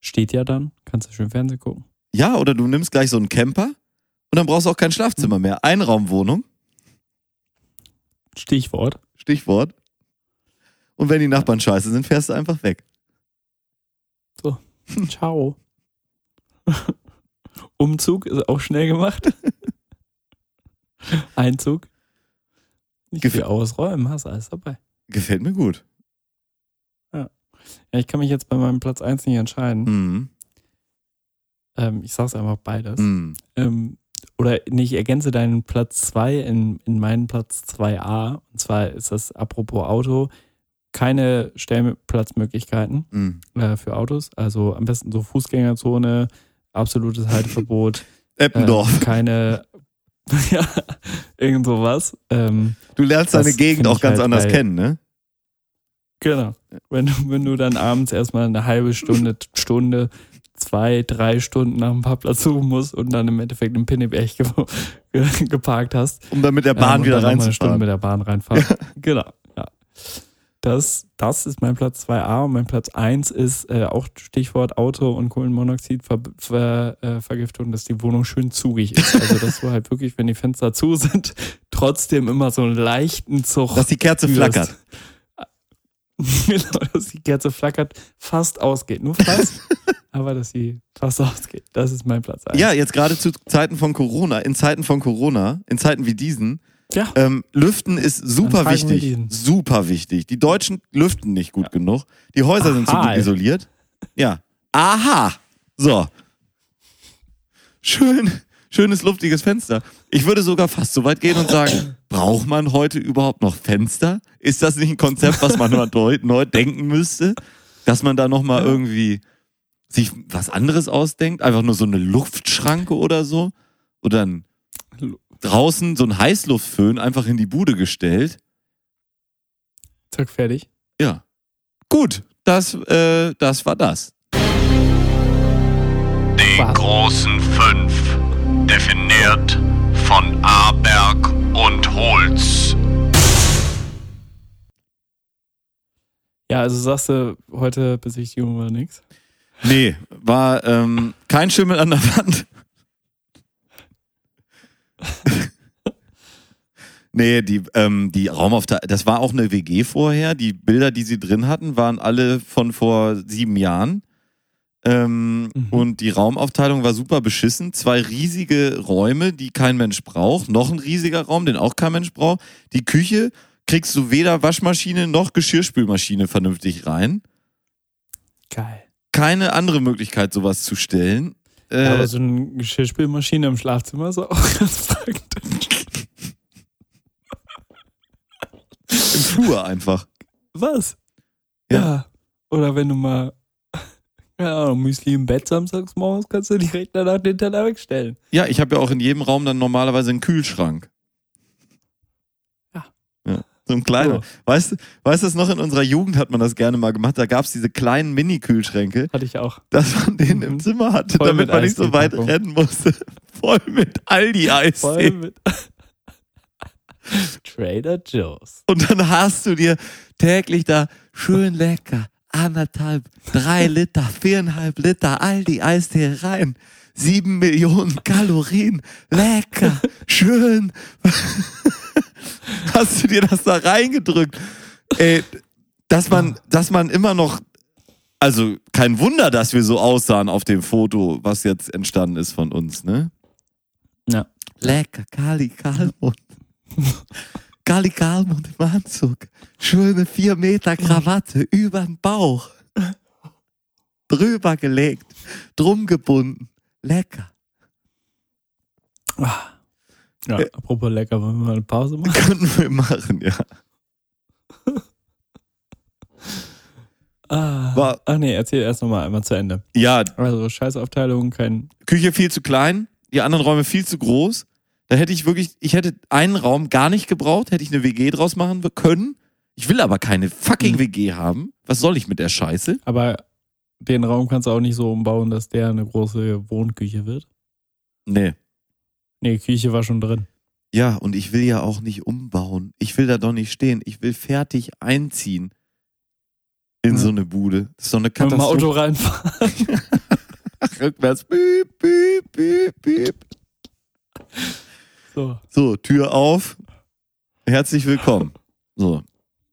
Steht ja dann. Kannst du schön Fernsehen gucken. Ja, oder du nimmst gleich so einen Camper und dann brauchst du auch kein Schlafzimmer mehr. Einraumwohnung. Stichwort. Stichwort. Und wenn die Nachbarn scheiße sind, fährst du einfach weg. <laughs> Ciao. <laughs> Umzug ist auch schnell gemacht. <laughs> Einzug. Nicht Gef- viel ausräumen, hast alles dabei. Gefällt mir gut. Ja, ich kann mich jetzt bei meinem Platz 1 nicht entscheiden. Mhm. Ähm, ich sag's einfach beides. Mhm. Ähm, oder nee, ich ergänze deinen Platz 2 in, in meinen Platz 2a. Und zwar ist das apropos Auto keine Stellplatzmöglichkeiten Mhm. äh, für Autos. Also am besten so Fußgängerzone, absolutes Halteverbot. <laughs> Eppendorf. Ähm, keine, <laughs> ja, irgend sowas. Ähm, du lernst deine Gegend auch ganz halt anders geil. kennen, ne? genau. Wenn du, wenn du dann abends erstmal eine halbe Stunde, Stunde, zwei, drei Stunden nach dem Parkplatz suchen musst und dann im Endeffekt in Pinneberg ge ge <laughs> geparkt hast. Um dann mit der ähm, Bahn und wieder mal eine Stunde reinzufahren. mit der Bahn reinfahren. <laughs> Genau, ja. Das, das ist mein Platz 2a und mein Platz 1 ist äh, auch Stichwort Auto und Kohlenmonoxidvergiftung, ver, äh, dass die Wohnung schön zugig ist. Also dass du halt wirklich, wenn die Fenster zu sind, <laughs> trotzdem immer so einen leichten Zug Dass die Kerze spürst. flackert. <laughs> genau, dass die Kerze flackert, fast ausgeht. Nur fast, <laughs> aber dass sie fast ausgeht. Das ist mein Platz 1. Ja, jetzt gerade zu Zeiten von Corona, in Zeiten von Corona, in Zeiten wie diesen, ja. ähm, Lüften ist super wichtig. Super wichtig. Die Deutschen lüften nicht gut genug. Die Häuser sind zu Aha. gut isoliert. Ja. Aha. So. Schön, schönes luftiges Fenster. Ich würde sogar fast so weit gehen und sagen, <coughs> braucht man heute überhaupt noch Fenster? Ist das nicht ein Konzept, was man neu, neu denken müsste? Dass man da nochmal irgendwie sich was anderes ausdenkt? Einfach nur so eine Luftschranke oder so? Oder ein, draußen so ein Heißluftföhn einfach in die Bude gestellt? Zack, fertig. Ja. Gut, das, äh, das war das. Die Was? großen fünf, definiert von Aberg und Holz. Ja, also sagst du, heute Besichtigung war nix. Nee, war ähm, kein Schimmel an der Wand. <laughs> nee, die, ähm, die Raumaufteilung, das war auch eine WG vorher. Die Bilder, die sie drin hatten, waren alle von vor sieben Jahren. Ähm, Mhm. Und die Raumaufteilung war super beschissen. Zwei riesige Räume, die kein Mensch braucht. Noch ein riesiger Raum, den auch kein Mensch braucht. Die Küche kriegst du weder Waschmaschine noch Geschirrspülmaschine vernünftig rein. Geil. Keine andere Möglichkeit, sowas zu stellen. Äh, Ja, aber so eine Geschirrspülmaschine im Schlafzimmer ist auch <laughs> ganz praktisch. Im Flur einfach. Was? Ja. Ja. Oder wenn du mal, ja, Müsli im Bett samstags morgens kannst du direkt danach den Teller wegstellen. Ja, ich habe ja auch in jedem Raum dann normalerweise einen Kühlschrank. Ja. ja so ein kleiner. So. Weißt du, weißt du das noch, in unserer Jugend hat man das gerne mal gemacht. Da gab es diese kleinen Mini-Kühlschränke, Hatte ich auch. dass man den im Mhm. Zimmer hatte, Voll damit mit man nicht so weit rennen musste. <laughs> Voll mit Aldi-Eis. Voll mit <laughs> Trader Joe's. Und dann hast du dir täglich da schön lecker anderthalb, drei Liter, viereinhalb Liter Aldi-Eistee rein. Sieben Millionen Kalorien. Lecker, schön. <laughs> Hast du dir das da reingedrückt? Ey, dass man, dass man immer noch, also kein Wunder, dass wir so aussahen auf dem Foto, was jetzt entstanden ist von uns, ne? Ja. Lecker, Kali Kalmund. <laughs> Kali Kalmund im Anzug. Schöne vier Meter Krawatte über den Bauch. Drüber gelegt, drum gebunden. Lecker. Ah. Ja, Äh. apropos lecker, wollen wir mal eine Pause <laughs> machen? Können wir machen, ja. Ah. War- Ach nee, erzähl erst nochmal einmal zu Ende. Ja, Also Scheißaufteilung, kein. Küche viel zu klein, die anderen Räume viel zu groß. Da hätte ich wirklich, ich hätte einen Raum gar nicht gebraucht, hätte ich eine WG draus machen können. Ich will aber keine fucking Mhm. WG haben. Was soll ich mit der Scheiße? Aber den Raum kannst du auch nicht so umbauen, dass der eine große Wohnküche wird. Nee. Nee, Küche war schon drin. Ja, und ich will ja auch nicht umbauen. Ich will da doch nicht stehen. Ich will fertig einziehen in Ja. so eine Bude. Das ist doch eine Mit dem Katastrophe. Auto reinfahren. <laughs> Rückwärts. Piep, piep, piep, piep. So. So, Tür auf. Herzlich willkommen. So.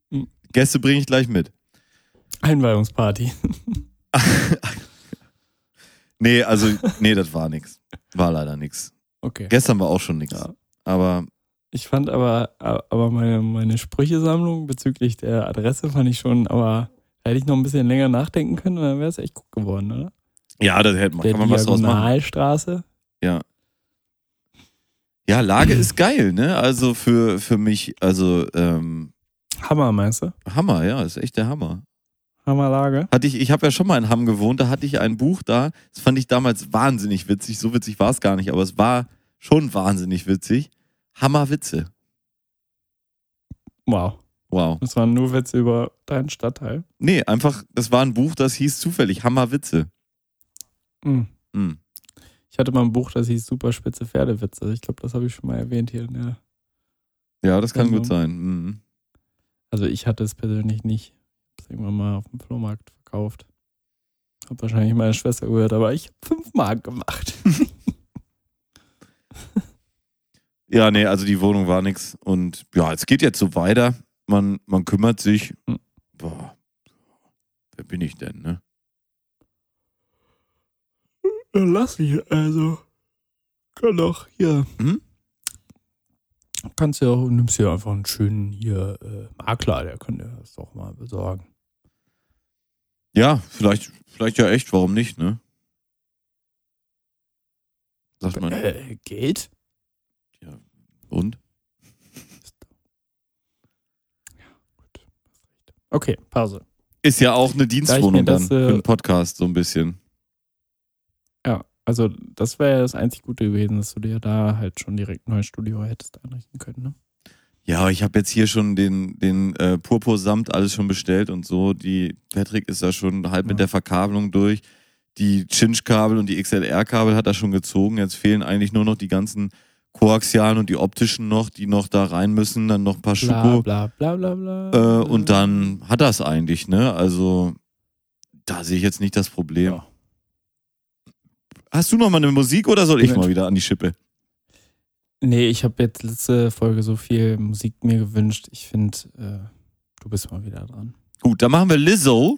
Mhm. Gäste bringe ich gleich mit. Einweihungsparty. <laughs> Nee, also, nee, das war nix. War leider nix. Okay. Gestern war auch schon nix. Ja. Aber Ich fand aber, aber meine, meine Sprüchesammlung bezüglich der Adresse fand ich schon, aber hätte ich noch ein bisschen länger nachdenken können dann wäre es echt gut geworden, oder? ja, das hätte man, Der kann man was draus machen. Diagonalstraße. Ja. Ja, Lage ist geil, ne? Also für, für mich, also ähm, Hammer, meinst du? Hammer, ja, ist echt der Hammer. Hammerlage. hatte ich, ich habe ja schon mal in Hamm gewohnt, da hatte ich ein Buch da, das fand ich damals wahnsinnig witzig, so witzig war es gar nicht, aber es war schon wahnsinnig witzig. Hammerwitze. Wow. Wow. Das waren nur Witze über deinen Stadtteil. Nee, einfach, das war ein Buch, das hieß zufällig Hammerwitze. Hm. Hm. Ich hatte mal ein Buch, das hieß Super spitze Pferdewitze. Ich glaube, das habe ich schon mal erwähnt hier. Ne? Ja, das kann Also- gut sein. Mhm. Also ich hatte es persönlich nicht. Ich habe es irgendwann mal auf dem Flohmarkt verkauft. Hab wahrscheinlich meine Schwester gehört, aber ich habe fünf Mark gemacht. <laughs> Ja, nee, also die Wohnung war nix. Und ja, es geht jetzt so weiter. Man, man kümmert sich. Hm. Boah, wer bin ich denn, ne? Lass ich, also. Kann doch hier. Hm? Kannst ja auch, nimmst ja einfach einen schönen hier äh, Makler, der kann dir das doch mal besorgen. Ja, vielleicht, vielleicht ja echt, warum nicht, ne? Sagt man. Äh, geht? Und? Okay, Pause. Ist ja auch eine Dienstwohnung Da ich dann das, für äh, einen Podcast, so ein bisschen. Also das wäre ja das einzig Gute gewesen, dass du dir da halt schon direkt ein neues Studio hättest einrichten können, ne? Ja, ich habe jetzt hier schon den, den äh, Purpursamt alles schon bestellt und so. Die Patrick ist da schon halb Ja. mit der Verkabelung durch. Die Cinch-Kabel und die XLR-Kabel hat er schon gezogen. Jetzt fehlen eigentlich nur noch die ganzen Koaxialen und die optischen noch, die noch da rein müssen. Dann noch ein paar Bla Schuko. bla bla bla bla. Äh, und dann hat das eigentlich, ne? Also da sehe ich jetzt nicht das Problem. Ja. Hast du noch mal eine Musik oder soll ich mal wieder an die Schippe? Nee, ich habe jetzt letzte Folge so viel Musik mir gewünscht. Ich finde, äh, du bist mal wieder dran. Gut, dann machen wir Lizzo.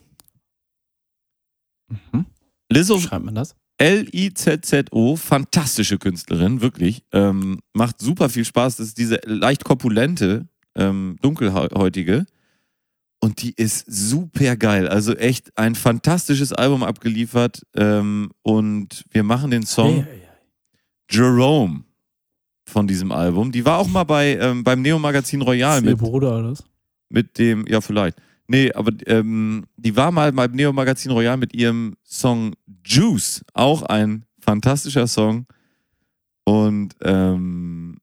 Mhm. Lizzo Wie schreibt man das? L-I-Z-Z-O, fantastische Künstlerin, wirklich. Ähm, macht super viel Spaß. Das ist diese leicht korpulente, ähm, dunkelhäutige. Und die ist super geil. Also echt ein fantastisches Album abgeliefert. Ähm, und wir machen den Song Hey, hey, hey. Jerome von diesem Album. Die war auch mal bei, ähm, beim Neo-Magazin Royal Ist ihr mit, Bruder oder was? mit dem, ja vielleicht. Nee, aber ähm, die war mal beim Neo-Magazin Royal mit ihrem Song Juice. Auch ein fantastischer Song. Und ähm,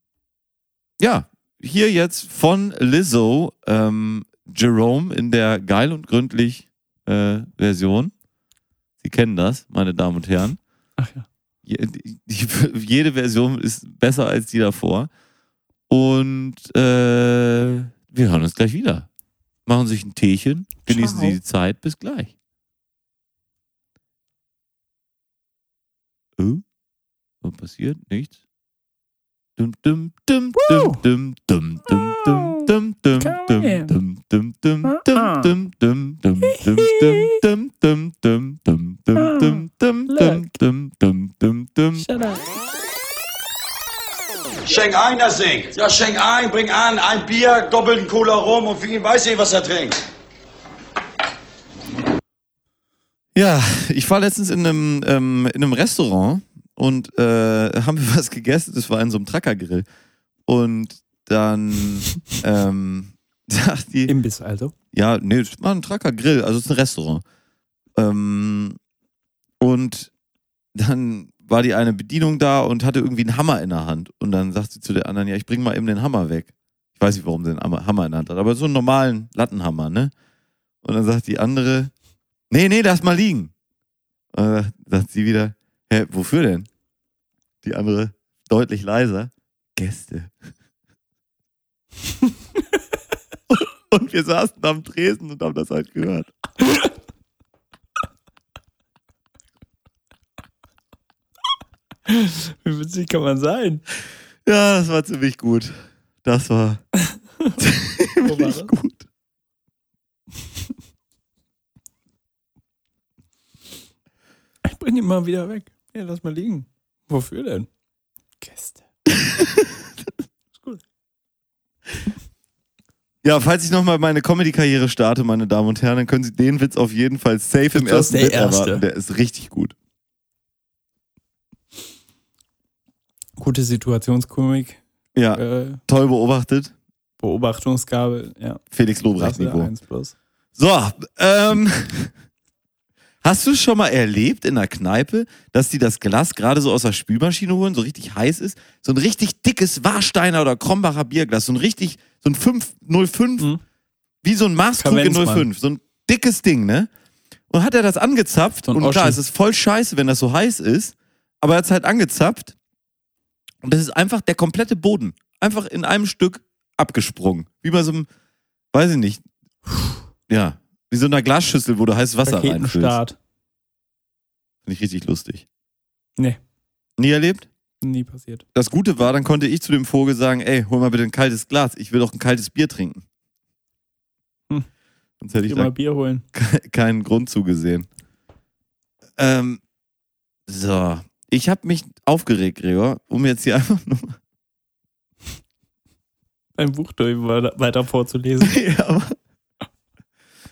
ja, hier jetzt von Lizzo ähm, Jerome in der geil und gründlich äh, Version. Sie kennen das, meine Damen und Herren. Ach ja. Je- die, die, <laughs> jede Version ist besser als die davor. Und äh, wir hören uns gleich wieder. Machen sich ein Teechen, genießen Ciao. Sie die Zeit. Bis gleich. Oh, was passiert? Nichts? Dum, dum, dum, dum, dum, dum, dum, dum, dum, Schenk ein, das singt. Ja, schenk ein, bring an, ein Bier, doppelten Cola rum und für ihn weiß ich, was er trinkt. Ja, ich war letztens in einem, ähm, in einem Restaurant und äh, haben wir was gegessen. Das war in so einem Trackergrill. Und dann <laughs> ähm, sagt die, Imbiss also. ja, nee, das war ein Truckergrill, also es ist ein Restaurant. Ähm, und dann war die eine Bedienung da und hatte irgendwie einen Hammer in der Hand. Und dann sagt sie zu der anderen, ja, ich bring mal eben den Hammer weg. Ich weiß nicht, warum sie den Hammer Hammer in der Hand hat, aber so einen normalen Lattenhammer, ne? Und dann sagt die andere, nee, nee, lass mal liegen. Und dann sagt sie wieder, hä, wofür denn? Die andere, deutlich leiser, Gäste. <laughs> und wir saßen am Tresen und haben das halt gehört. Wie witzig kann man sein? Ja, das war ziemlich gut. Das war <laughs> war ziemlich das? gut. Ich bring ihn mal wieder weg. Ja, lass mal liegen. Wofür denn? Gäste. ist gut. Ja, falls ich nochmal meine Comedy-Karriere starte, meine Damen und Herren, dann können Sie den Witz auf jeden Fall safe im Das ist ersten der Bit erste. erwarten. Der ist richtig gut. Gute Situationskomik. Ja, Äh, toll beobachtet. Beobachtungsgabe. Ja. Felix Lobrecht-Niveau. 1 plus. So, ähm, <laughs> hast du schon mal erlebt in der Kneipe, dass die das Glas gerade so aus der Spülmaschine holen, so richtig heiß ist? So ein richtig dickes Warsteiner oder Krombacher Bierglas, so ein richtig, so ein 505, Mhm. wie so ein Maßkrug in Verwend's, 05, so ein dickes Ding, ne? Und hat er das angezapft So und klar, Oschi. es ist voll scheiße, wenn das so heiß ist, aber er hat es halt angezapft und das ist einfach der komplette Boden, einfach in einem Stück abgesprungen, wie bei so einem, weiß ich nicht, ja, wie so einer Glasschüssel, wo du heißes Wasser reinfüllst. Finde ich richtig lustig. Nee, Nie erlebt? Nie passiert. Das Gute war, dann konnte ich zu dem Vogel sagen, ey, hol mal bitte ein kaltes Glas, ich will doch ein kaltes Bier trinken. Hm. Sonst hätte ich da mal Bier holen. ke- keinen Grund zugesehen. Ähm, so, ich habe mich aufgeregt, Gregor, um jetzt hier <laughs> einfach nur Ein Buch weiter vorzulesen. <laughs> Ja, aber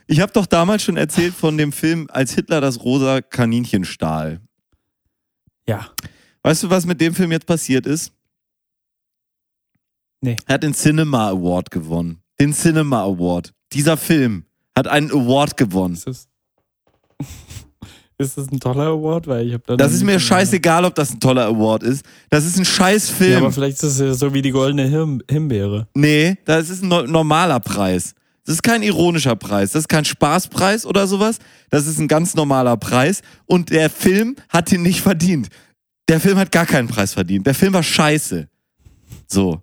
ich habe doch damals schon erzählt von dem Film, als Hitler das rosa Kaninchen stahl. ja. Weißt du, was mit dem Film jetzt passiert ist? Nee. Er hat den Cinema Award gewonnen. Den Cinema Award. Dieser Film hat einen Award gewonnen. Ist das, <laughs> ist das ein toller Award? Weil ich hab da Das ist mir scheißegal, ob das ein toller Award ist. Das ist ein scheiß Ja, Film. aber vielleicht ist es ja so wie die goldene Him Himbeere. Nee, das ist ein no- normaler Preis. Das ist kein ironischer Preis. Das ist kein Spaßpreis oder sowas. Das ist ein ganz normaler Preis. Und der Film hat ihn nicht verdient. Der Film hat gar keinen Preis verdient. Der Film war scheiße. So.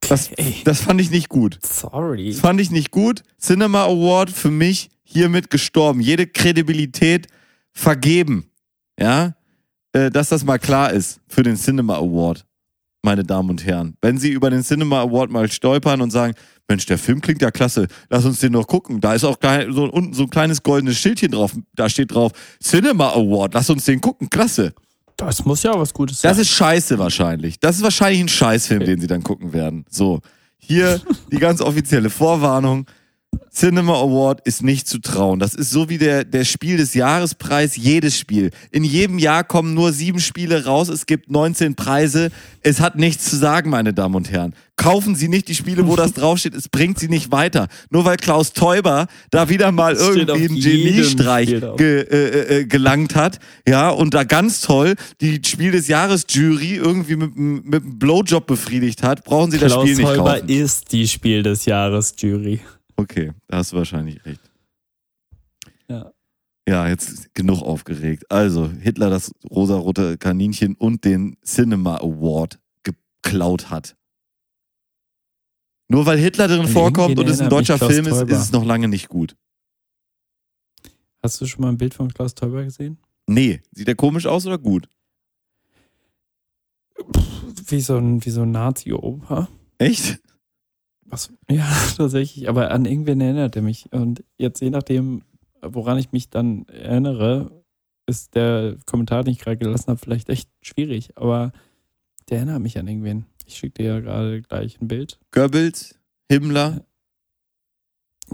Das, Okay. das fand ich nicht gut. Sorry. Das fand ich nicht gut. Cinema Award für mich hiermit gestorben. Jede Kredibilität vergeben. Ja, äh, dass das mal klar ist für den Cinema Award, meine Damen und Herren. Wenn Sie über den Cinema Award mal stolpern und sagen, Mensch, der Film klingt ja klasse, lass uns den noch gucken. Da ist auch so, unten so ein kleines goldenes Schildchen drauf. Da steht drauf, Cinema Award, lass uns den gucken, klasse. Das muss ja was Gutes sein. Das ist scheiße wahrscheinlich. Das ist wahrscheinlich ein Scheißfilm, den sie dann gucken werden. So, hier die ganz offizielle Vorwarnung. Cinema Award ist nicht zu trauen. Das ist so wie der, der Spiel des Jahrespreis, jedes Spiel. In jedem Jahr kommen nur sieben Spiele raus, es gibt 19 Preise. Es hat nichts zu sagen, meine Damen und Herren. Kaufen Sie nicht die Spiele, wo das <laughs> draufsteht, es bringt Sie nicht weiter. Nur weil Klaus Teuber da wieder mal Das irgendwie einen Geniestreich ge, äh, äh, gelangt hat, ja, und da ganz toll die Spiel des Jahres Jury irgendwie mit, einem- mit einem Blowjob befriedigt hat, brauchen Sie das Klaus Spiel nicht Holber kaufen. ist die Spiel des Jahres Jury. Okay, da hast du wahrscheinlich recht. Ja. Ja, jetzt genug aufgeregt. Also, Hitler das rosarote Kaninchen und den Cinema Award geklaut hat. Nur weil Hitler drin vorkommt und es ein deutscher Film ist, ist es noch lange nicht gut. Hast du schon mal ein Bild von Klaus Teuber gesehen? Nee, sieht er komisch aus oder gut? Wie so ein, wie so ein Nazi-Opa. Echt? Was? Ja, <laughs> tatsächlich. Aber an irgendwen erinnert er mich. Und jetzt, je nachdem, woran ich mich dann erinnere, ist der Kommentar, den ich gerade gelassen habe, vielleicht echt schwierig. Aber der erinnert mich an irgendwen. Ich schicke dir ja gerade gleich ein Bild. Goebbels? Himmler?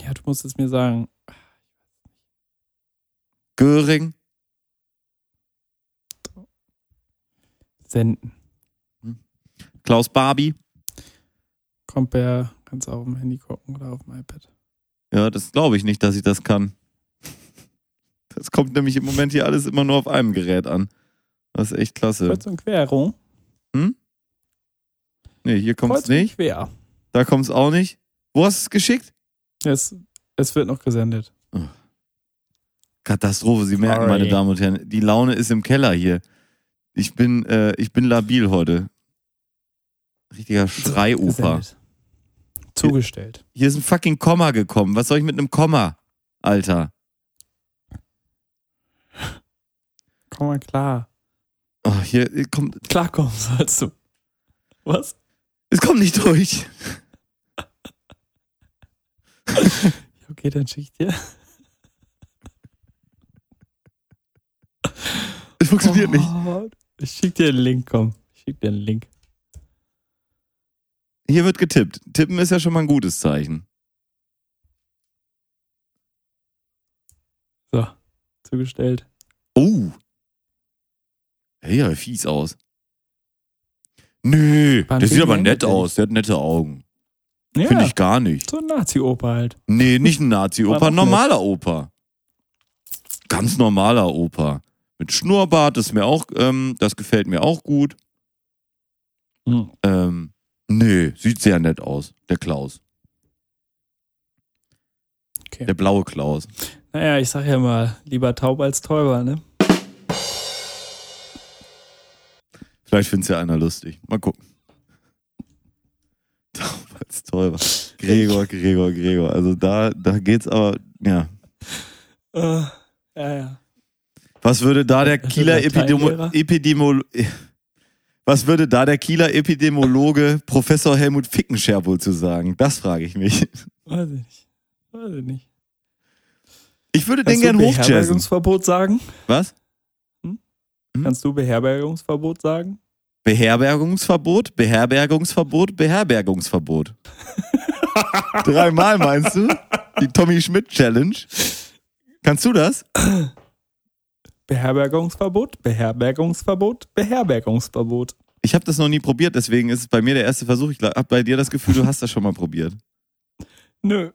Ja, du musst es mir sagen. Göring? Senden. Klaus Barbie? Kommt per, kannst du auf dem Handy gucken oder auf dem iPad. Ja, das glaube ich nicht, dass ich das kann. Das kommt nämlich im Moment hier alles immer nur auf einem Gerät an. Das ist echt klasse. Kreuz und Querung. Nee, hier kommt es nicht. quer. Da kommt es auch nicht. Wo hast du es geschickt? Es, es wird noch gesendet. Katastrophe, Sie merken, Sorry. meine Damen und Herren, die Laune ist im Keller hier. Ich bin, äh, ich bin labil heute. Richtiger Schreiufer. Zugestellt. Hier ist ein fucking Komma gekommen. Was soll ich mit einem Komma? Alter. Komm mal klar. Oh, hier kommt, Klarkommen sollst du. Was? es kommt nicht durch. <laughs> Okay, dann schick ich dir. Es funktioniert nicht. Oh, Ich schick dir einen Link, komm. Ich schick dir einen Link. Hier wird getippt. Tippen ist ja schon mal ein gutes Zeichen. So, zugestellt. Oh. Ja, fies aus. Nö, Wann der sieht aber nett aus. Der hat nette Augen. Ja, Finde ich gar nicht. so ein Nazi-Oper halt. Nee, nicht ein Nazi-Oper, War ein nett. normaler Opa. Ganz normaler Opa. Mit Schnurrbart, das mir auch, ähm, das gefällt mir auch gut. Hm. Ähm, nee, sieht sehr nett aus, der Klaus. Okay. Der blaue Klaus. Naja, ich sag ja mal, lieber taub als Täuber, ne? Vielleicht findet ja einer lustig. Mal gucken. <laughs> Taub als Täuber. Gregor, Gregor, Gregor. Also da, da geht's aber, ja. Äh, ja, ja. Was würde da der Kieler Epidemo Lateinlehrer? Was würde da der Kieler Epidemiologe Professor Helmut Fickenscherb wohl zu sagen? Das frage ich mich. Weiß ich nicht. Weiß ich nicht. Ich würde den Kannst gern du hochjazzen. Beherbergungsverbot sagen? Was? Hm? Kannst du Beherbergungsverbot sagen? Beherbergungsverbot, Beherbergungsverbot, Beherbergungsverbot. <laughs> Dreimal meinst du? Die Tommy Schmidt Challenge. Kannst du das? Beherbergungsverbot, Beherbergungsverbot, Beherbergungsverbot. Ich habe das noch nie probiert, deswegen ist es bei mir der erste Versuch. Ich habe bei dir das Gefühl, du hast das schon mal probiert. Nö.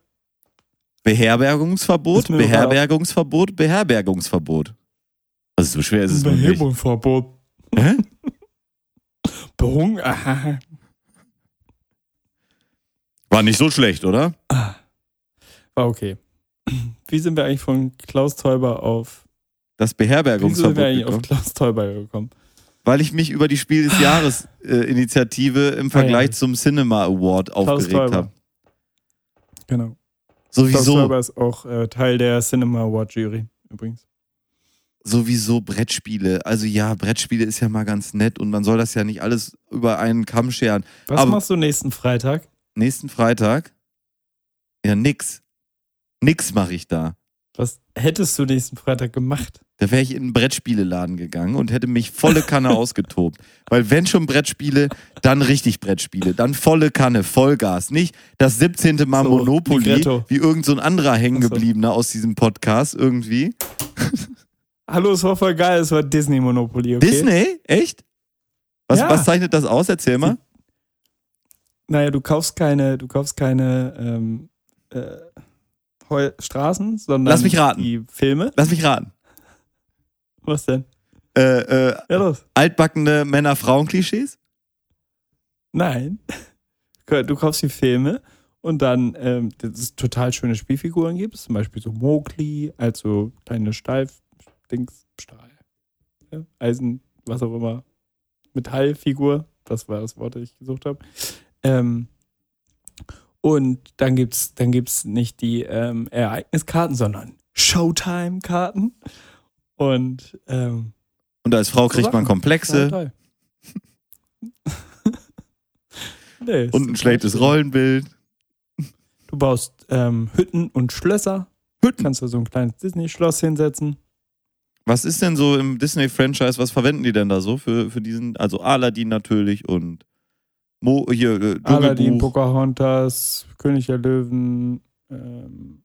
Beherbergungsverbot, Beherbergungsverbot, Beherbergungsverbot. Also so schwer ist es nicht. Behebungsverbot. Hä? <laughs> Behung. Aha. War nicht so schlecht, oder? War okay. <clears throat> Wie sind wir eigentlich von Klaus Teuber auf. Das Wie sind wir Beherbergungsverbot eigentlich auf gekommen. Klaus Teuber gekommen? Weil ich mich über die Spiel des Jahres äh, Initiative im Vergleich Ah, ja. zum Cinema Award Klaus aufgeregt habe. Genau. Klaus Sowieso, Teuber ist auch äh, Teil der Cinema Award Jury übrigens. sowieso Brettspiele. Also ja, Brettspiele ist ja mal ganz nett und man soll das ja nicht alles über einen Kamm scheren. Was Aber- machst du nächsten Freitag? Nächsten Freitag? Ja, nix. Nix mache ich da. Was hättest du nächsten Freitag gemacht? Da wäre ich in einen Brettspieleladen gegangen und hätte mich volle Kanne <laughs> ausgetobt. Weil wenn schon Brettspiele, dann richtig Brettspiele. Dann volle Kanne, Vollgas. Nicht das 17. Mal So, Monopoly, Ligretto. wie irgend so ein anderer Hängengebliebener aus diesem Podcast irgendwie. <laughs> Hallo, es war voll geil, es war Disney Monopoly, okay? Disney? Echt? Was, Ja. was zeichnet das aus? Erzähl mal. Naja, du kaufst keine, du kaufst keine ähm, äh, Straßen, sondern Lass mich raten. die Filme. Lass mich raten. Was denn? Äh, äh, Ja, los. altbackene Männer-Frauen-Klischees? Nein. Du kaufst die Filme und dann, ähm, dass es total schöne Spielfiguren gibt. Zum Beispiel so Mowgli, also kleine Steif, Dings, Stahl, ja, Eisen, was auch immer, Metallfigur. Das war das Wort, das ich gesucht habe. Ähm, und dann gibt's, dann gibt's nicht die ähm, Ereigniskarten, sondern Showtime-Karten. Und ähm, Und als Frau kriegt man. Komplexe <laughs> nee, und ein schlechtes. Rollenbild. Du baust ähm, Hütten und Schlösser. Hütten. Kannst du so ein kleines Disney-Schloss hinsetzen. Was ist denn so im Disney-Franchise, was verwenden die denn da so für, für diesen, also Aladdin natürlich und Mo, hier, äh, Aladdin. Pocahontas, König der Löwen, ähm,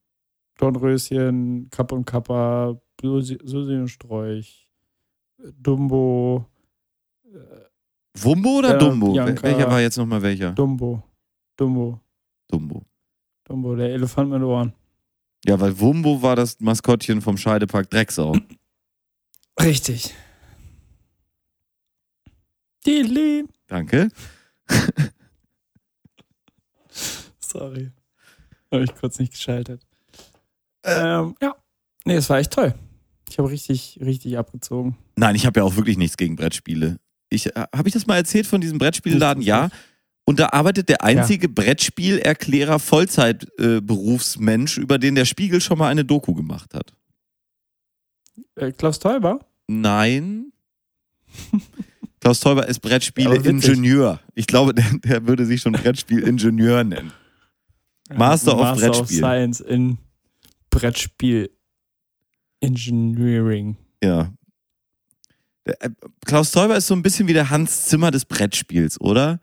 Dornröschen, Kapp und Kappa, Susi, Susi und Sträuch, Dumbo, äh, Wumbo oder Dumbo? Bianca. Welcher war jetzt nochmal welcher? Dumbo, Dumbo, Dumbo. Dumbo, der Elefant mit Ohren. Ja, weil Wumbo war das Maskottchen vom Scheidepark Drecksau. Richtig. Dili. Danke. <laughs> Sorry. Habe ich kurz nicht geschaltet. Ähm, ja. Nee, es war echt toll. Ich habe richtig, richtig abgezogen. Nein, ich habe ja auch wirklich nichts gegen Brettspiele. Ich, äh, habe ich das mal erzählt von diesem Brettspielladen? Ja. Und da arbeitet der einzige Brettspielerklärer Vollzeit-Berufsmensch, über den der Spiegel schon mal eine Doku gemacht hat. Äh, Klaus Teuber? Nein. <laughs> Klaus Teuber ist. Brettspiele-Ingenieur. Ich glaube, der, der würde sich schon Brettspiel-Ingenieur nennen. Master of Master of Brettspiel. Science in Brettspiel Engineering. Ja. Äh, Klaus Teuber ist so ein bisschen wie der Hans Zimmer des Brettspiels, oder?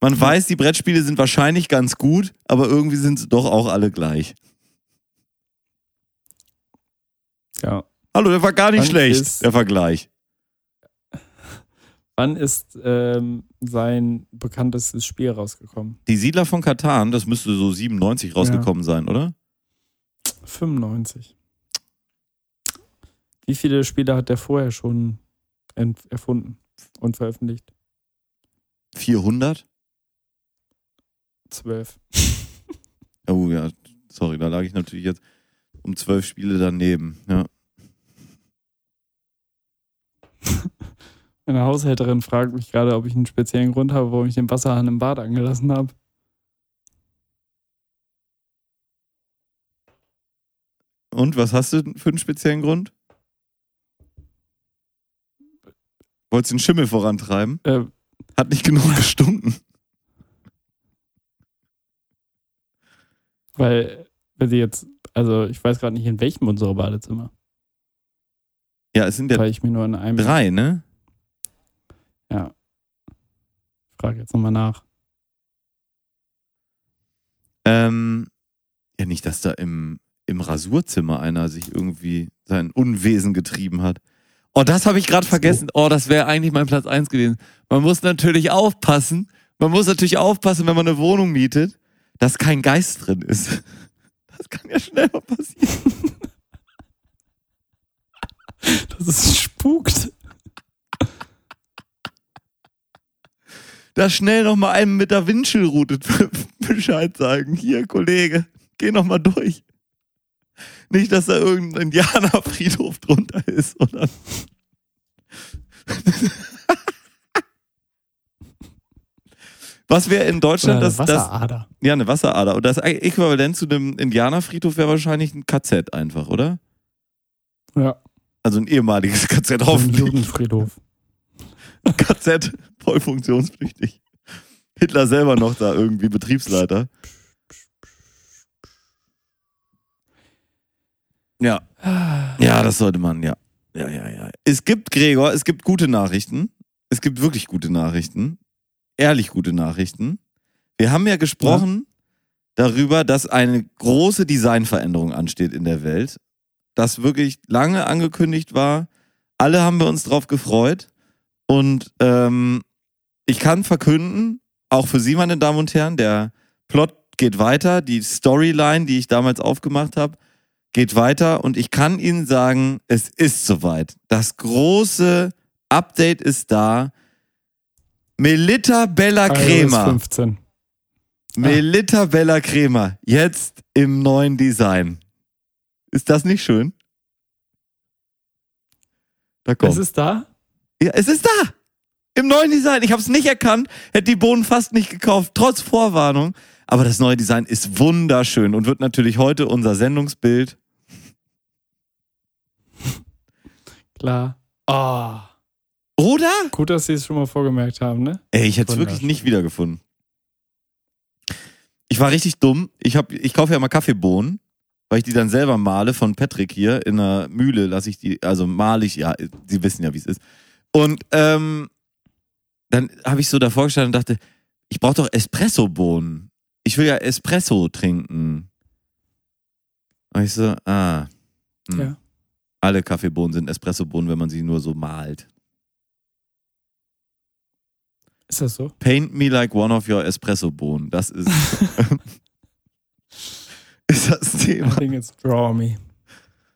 Man weiß, die Brettspiele sind wahrscheinlich ganz gut, aber irgendwie sind sie doch auch alle gleich. Ja. Hallo, der war gar nicht Dann schlecht, ist- der Vergleich. Wann ist ähm, sein bekanntestes Spiel rausgekommen? Die Siedler von Katan, das müsste so 97 rausgekommen sein, oder? 95. Wie viele Spiele hat der vorher schon erfunden und veröffentlicht? 400? 12. <laughs> Oh ja, sorry, da lag ich natürlich jetzt um zwölf Spiele daneben. Ja. <laughs> Meine Haushälterin fragt mich gerade, ob ich einen speziellen Grund habe, warum ich den Wasserhahn im Bad angelassen habe. Und was hast du für einen speziellen Grund? Wolltest du den Schimmel vorantreiben? Äh, Hat nicht genug gestunken. weil, wenn sie jetzt, also ich weiß gerade nicht, in welchem unserer Badezimmer. Ja, es sind ja weil ich mir nur in einem. drei, ne? Ja. Ich frage jetzt nochmal nach. Ähm, ja, nicht, dass da im, im Rasurzimmer einer sich irgendwie sein Unwesen getrieben hat. Oh, das habe ich gerade vergessen. Oh, das wäre eigentlich mein Platz eins gewesen. Man muss natürlich aufpassen. Man muss natürlich aufpassen, wenn man eine Wohnung mietet, dass kein Geist drin ist. <laughs> Das kann ja schnell mal passieren. <laughs> Das ist spukt. Da schnell noch mal einem mit der Windschelrute <laughs> Bescheid sagen. Hier, Kollege, geh noch mal durch. Nicht, dass da irgendein Indianerfriedhof drunter ist, oder? <laughs> Was wäre in Deutschland Oder das, das, Wasserader. ja, eine Wasserader. Und das Äquivalent zu einem Indianerfriedhof wäre wahrscheinlich ein KZ einfach, oder? Ja. Also ein ehemaliges KZ Ein hoffentlich. Judenfriedhof. <laughs> KZ, voll funktionspflichtig. Hitler selber noch da irgendwie Betriebsleiter. Ja. Ja, das sollte man, ja. Ja, ja, ja. Es gibt, Gregor, es gibt gute Nachrichten. Es gibt wirklich gute Nachrichten. Ehrlich gute Nachrichten. Wir haben ja gesprochen darüber, dass eine große Designveränderung ansteht in der Welt. Das wirklich lange angekündigt war. Alle haben wir uns drauf gefreut. Und ähm, ich kann verkünden, auch für Sie, meine Damen und Herren, der Plot geht weiter. Die Storyline, die ich damals aufgemacht habe, geht weiter. Und ich kann Ihnen sagen, es ist soweit. Das große Update ist da. Melita Bella Crema. 15. Melita Bella Crema. Jetzt im neuen Design. Ist das nicht schön? Da kommt. Es ist da? Ja, es ist da. Im neuen Design. Ich habe es nicht erkannt, hätte die Bohnen fast nicht gekauft, trotz Vorwarnung. Aber das neue Design ist wunderschön und wird natürlich heute unser Sendungsbild. Klar. Oh. Oder? Gut, dass Sie es schon mal vorgemerkt haben, ne? Ey, ich hätte es wirklich nicht wiedergefunden. Ich war richtig dumm. Ich, hab, ich kaufe ja mal Kaffeebohnen, weil ich die dann selber male von Patrick hier in einer Mühle, lasse ich die, also male ich, ja, Sie wissen ja, wie es ist. Und ähm, dann habe ich so davor gestanden und dachte, ich brauche doch Espresso-Bohnen. Ich will ja Espresso trinken. Und ich so, ah. hm. Ja. Alle Kaffeebohnen sind Espressobohnen, wenn man sie nur so malt. Ist das so? Paint me like one of your Espresso-Bohnen. Das ist, <laughs> ist das I Thema. think it's draw me.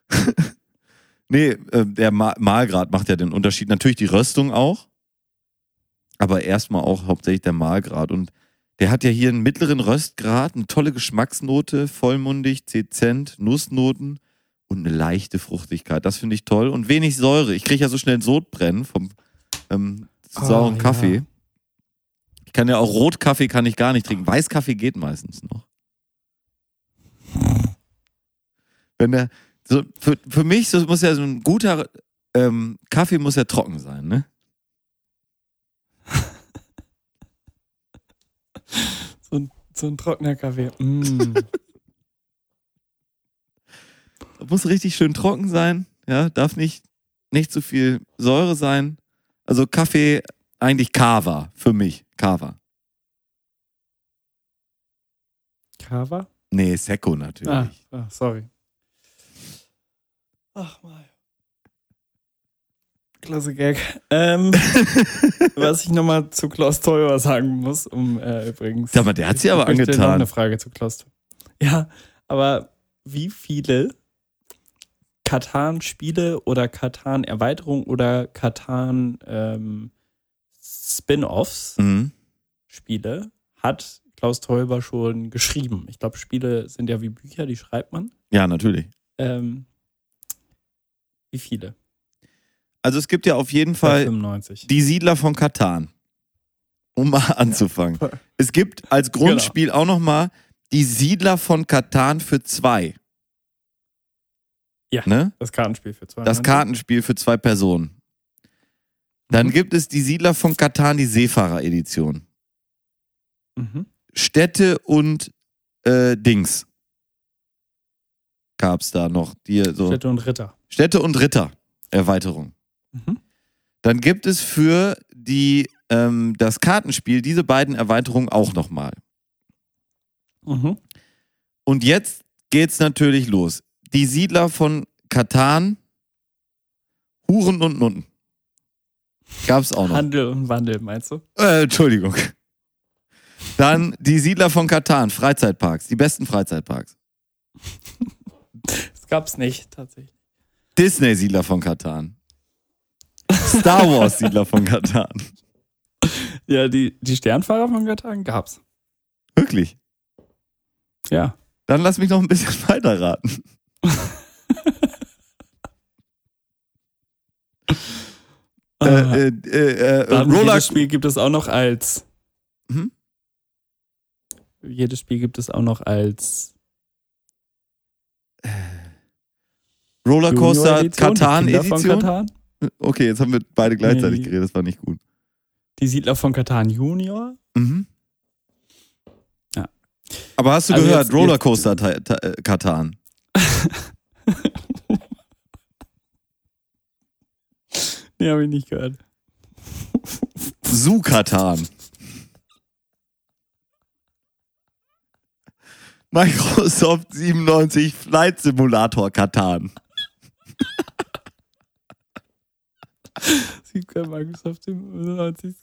<laughs> Nee, äh, der Ma Mahlgrad macht ja den Unterschied. Natürlich die Röstung auch. Aber erstmal auch hauptsächlich der Mahlgrad. Und der hat ja hier einen mittleren Röstgrad, eine tolle Geschmacksnote, vollmundig, dezent, Nussnoten und eine leichte Fruchtigkeit. Das finde ich toll. Und wenig Säure. Ich kriege ja so schnell Sodbrennen vom ähm, Ah, sauren ja. Kaffee. Ich kann ja auch Rotkaffee kann ich gar nicht trinken. Weißkaffee geht meistens noch. Wenn der, so, für, für mich so muss ja so ein guter ähm, Kaffee muss ja trocken sein, ne? <laughs> So ein, so ein trockener Kaffee. Mm. <laughs> Muss richtig schön trocken sein, ja, darf nicht, nicht zu viel Säure sein. Also Kaffee, eigentlich Kava, für mich, Kava. Kava? Nee, Secco natürlich. Ah, ah, sorry. Ach mal. Klasse Gag. Ähm, <laughs> was ich nochmal zu Klaus Teuer sagen muss, um äh, übrigens. Sag mal, der hat sie aber ich angetan. Noch eine Frage zu Klaus Teuer. Ja, aber wie viele Katan-Spiele oder Katan-Erweiterungen oder Katan ähm, Spin-offs Mhm. Spiele hat Klaus Teuber schon geschrieben? Ich glaube, Spiele sind ja wie Bücher, die schreibt man. Ja, natürlich. Ähm, wie viele? Also es gibt ja auf jeden Fall 95. die Siedler von Katan. Um mal anzufangen. <laughs> Es gibt als Grundspiel auch noch mal die Siedler von Katan für zwei. Ja. Ne? Das Kartenspiel für zwei. Das Kartenspiel für zwei Personen. Dann Mhm. gibt es die Siedler von Katan, die Seefahrer-Edition. Mhm. Städte und äh, Dings gab's da noch. Die, so. Städte und Ritter. Städte und Ritter Erweiterung. Mhm. Dann gibt es für die, ähm, das Kartenspiel diese beiden Erweiterungen auch nochmal. Mhm. Und jetzt geht's natürlich los. Die Siedler von Katan, Huren und Nutten. Gab's auch noch. Handel und Wandel, meinst du? Äh, Entschuldigung. Dann die Siedler von Katan, Freizeitparks, die besten Freizeitparks. Das gab's nicht, tatsächlich. Disney-Siedler von Katan. Star Wars-Siedler von Katan. <laughs> Ja, die, die Sternfahrer von Katan gab's. Wirklich. Ja. Dann lass mich noch ein bisschen <laughs> weiter raten. <laughs> Ah, Äh, äh, äh, äh, Roller jedes Spiel gibt es auch noch als. Mhm. Jedes Spiel gibt es auch noch als Rollercoaster Junior-Edition, die Katan Edition. Katan. Okay, jetzt haben wir beide gleichzeitig Nee. geredet, das war nicht gut. Die Siedler von Katan Junior. Mhm. Ja. Aber hast du Also gehört, jetzt- Rollercoaster äh, Katan? <laughs> Nee, habe ich nicht gehört. Zoo Katan. Microsoft 97 Flight Simulator Katan. <laughs> Sie können Microsoft 97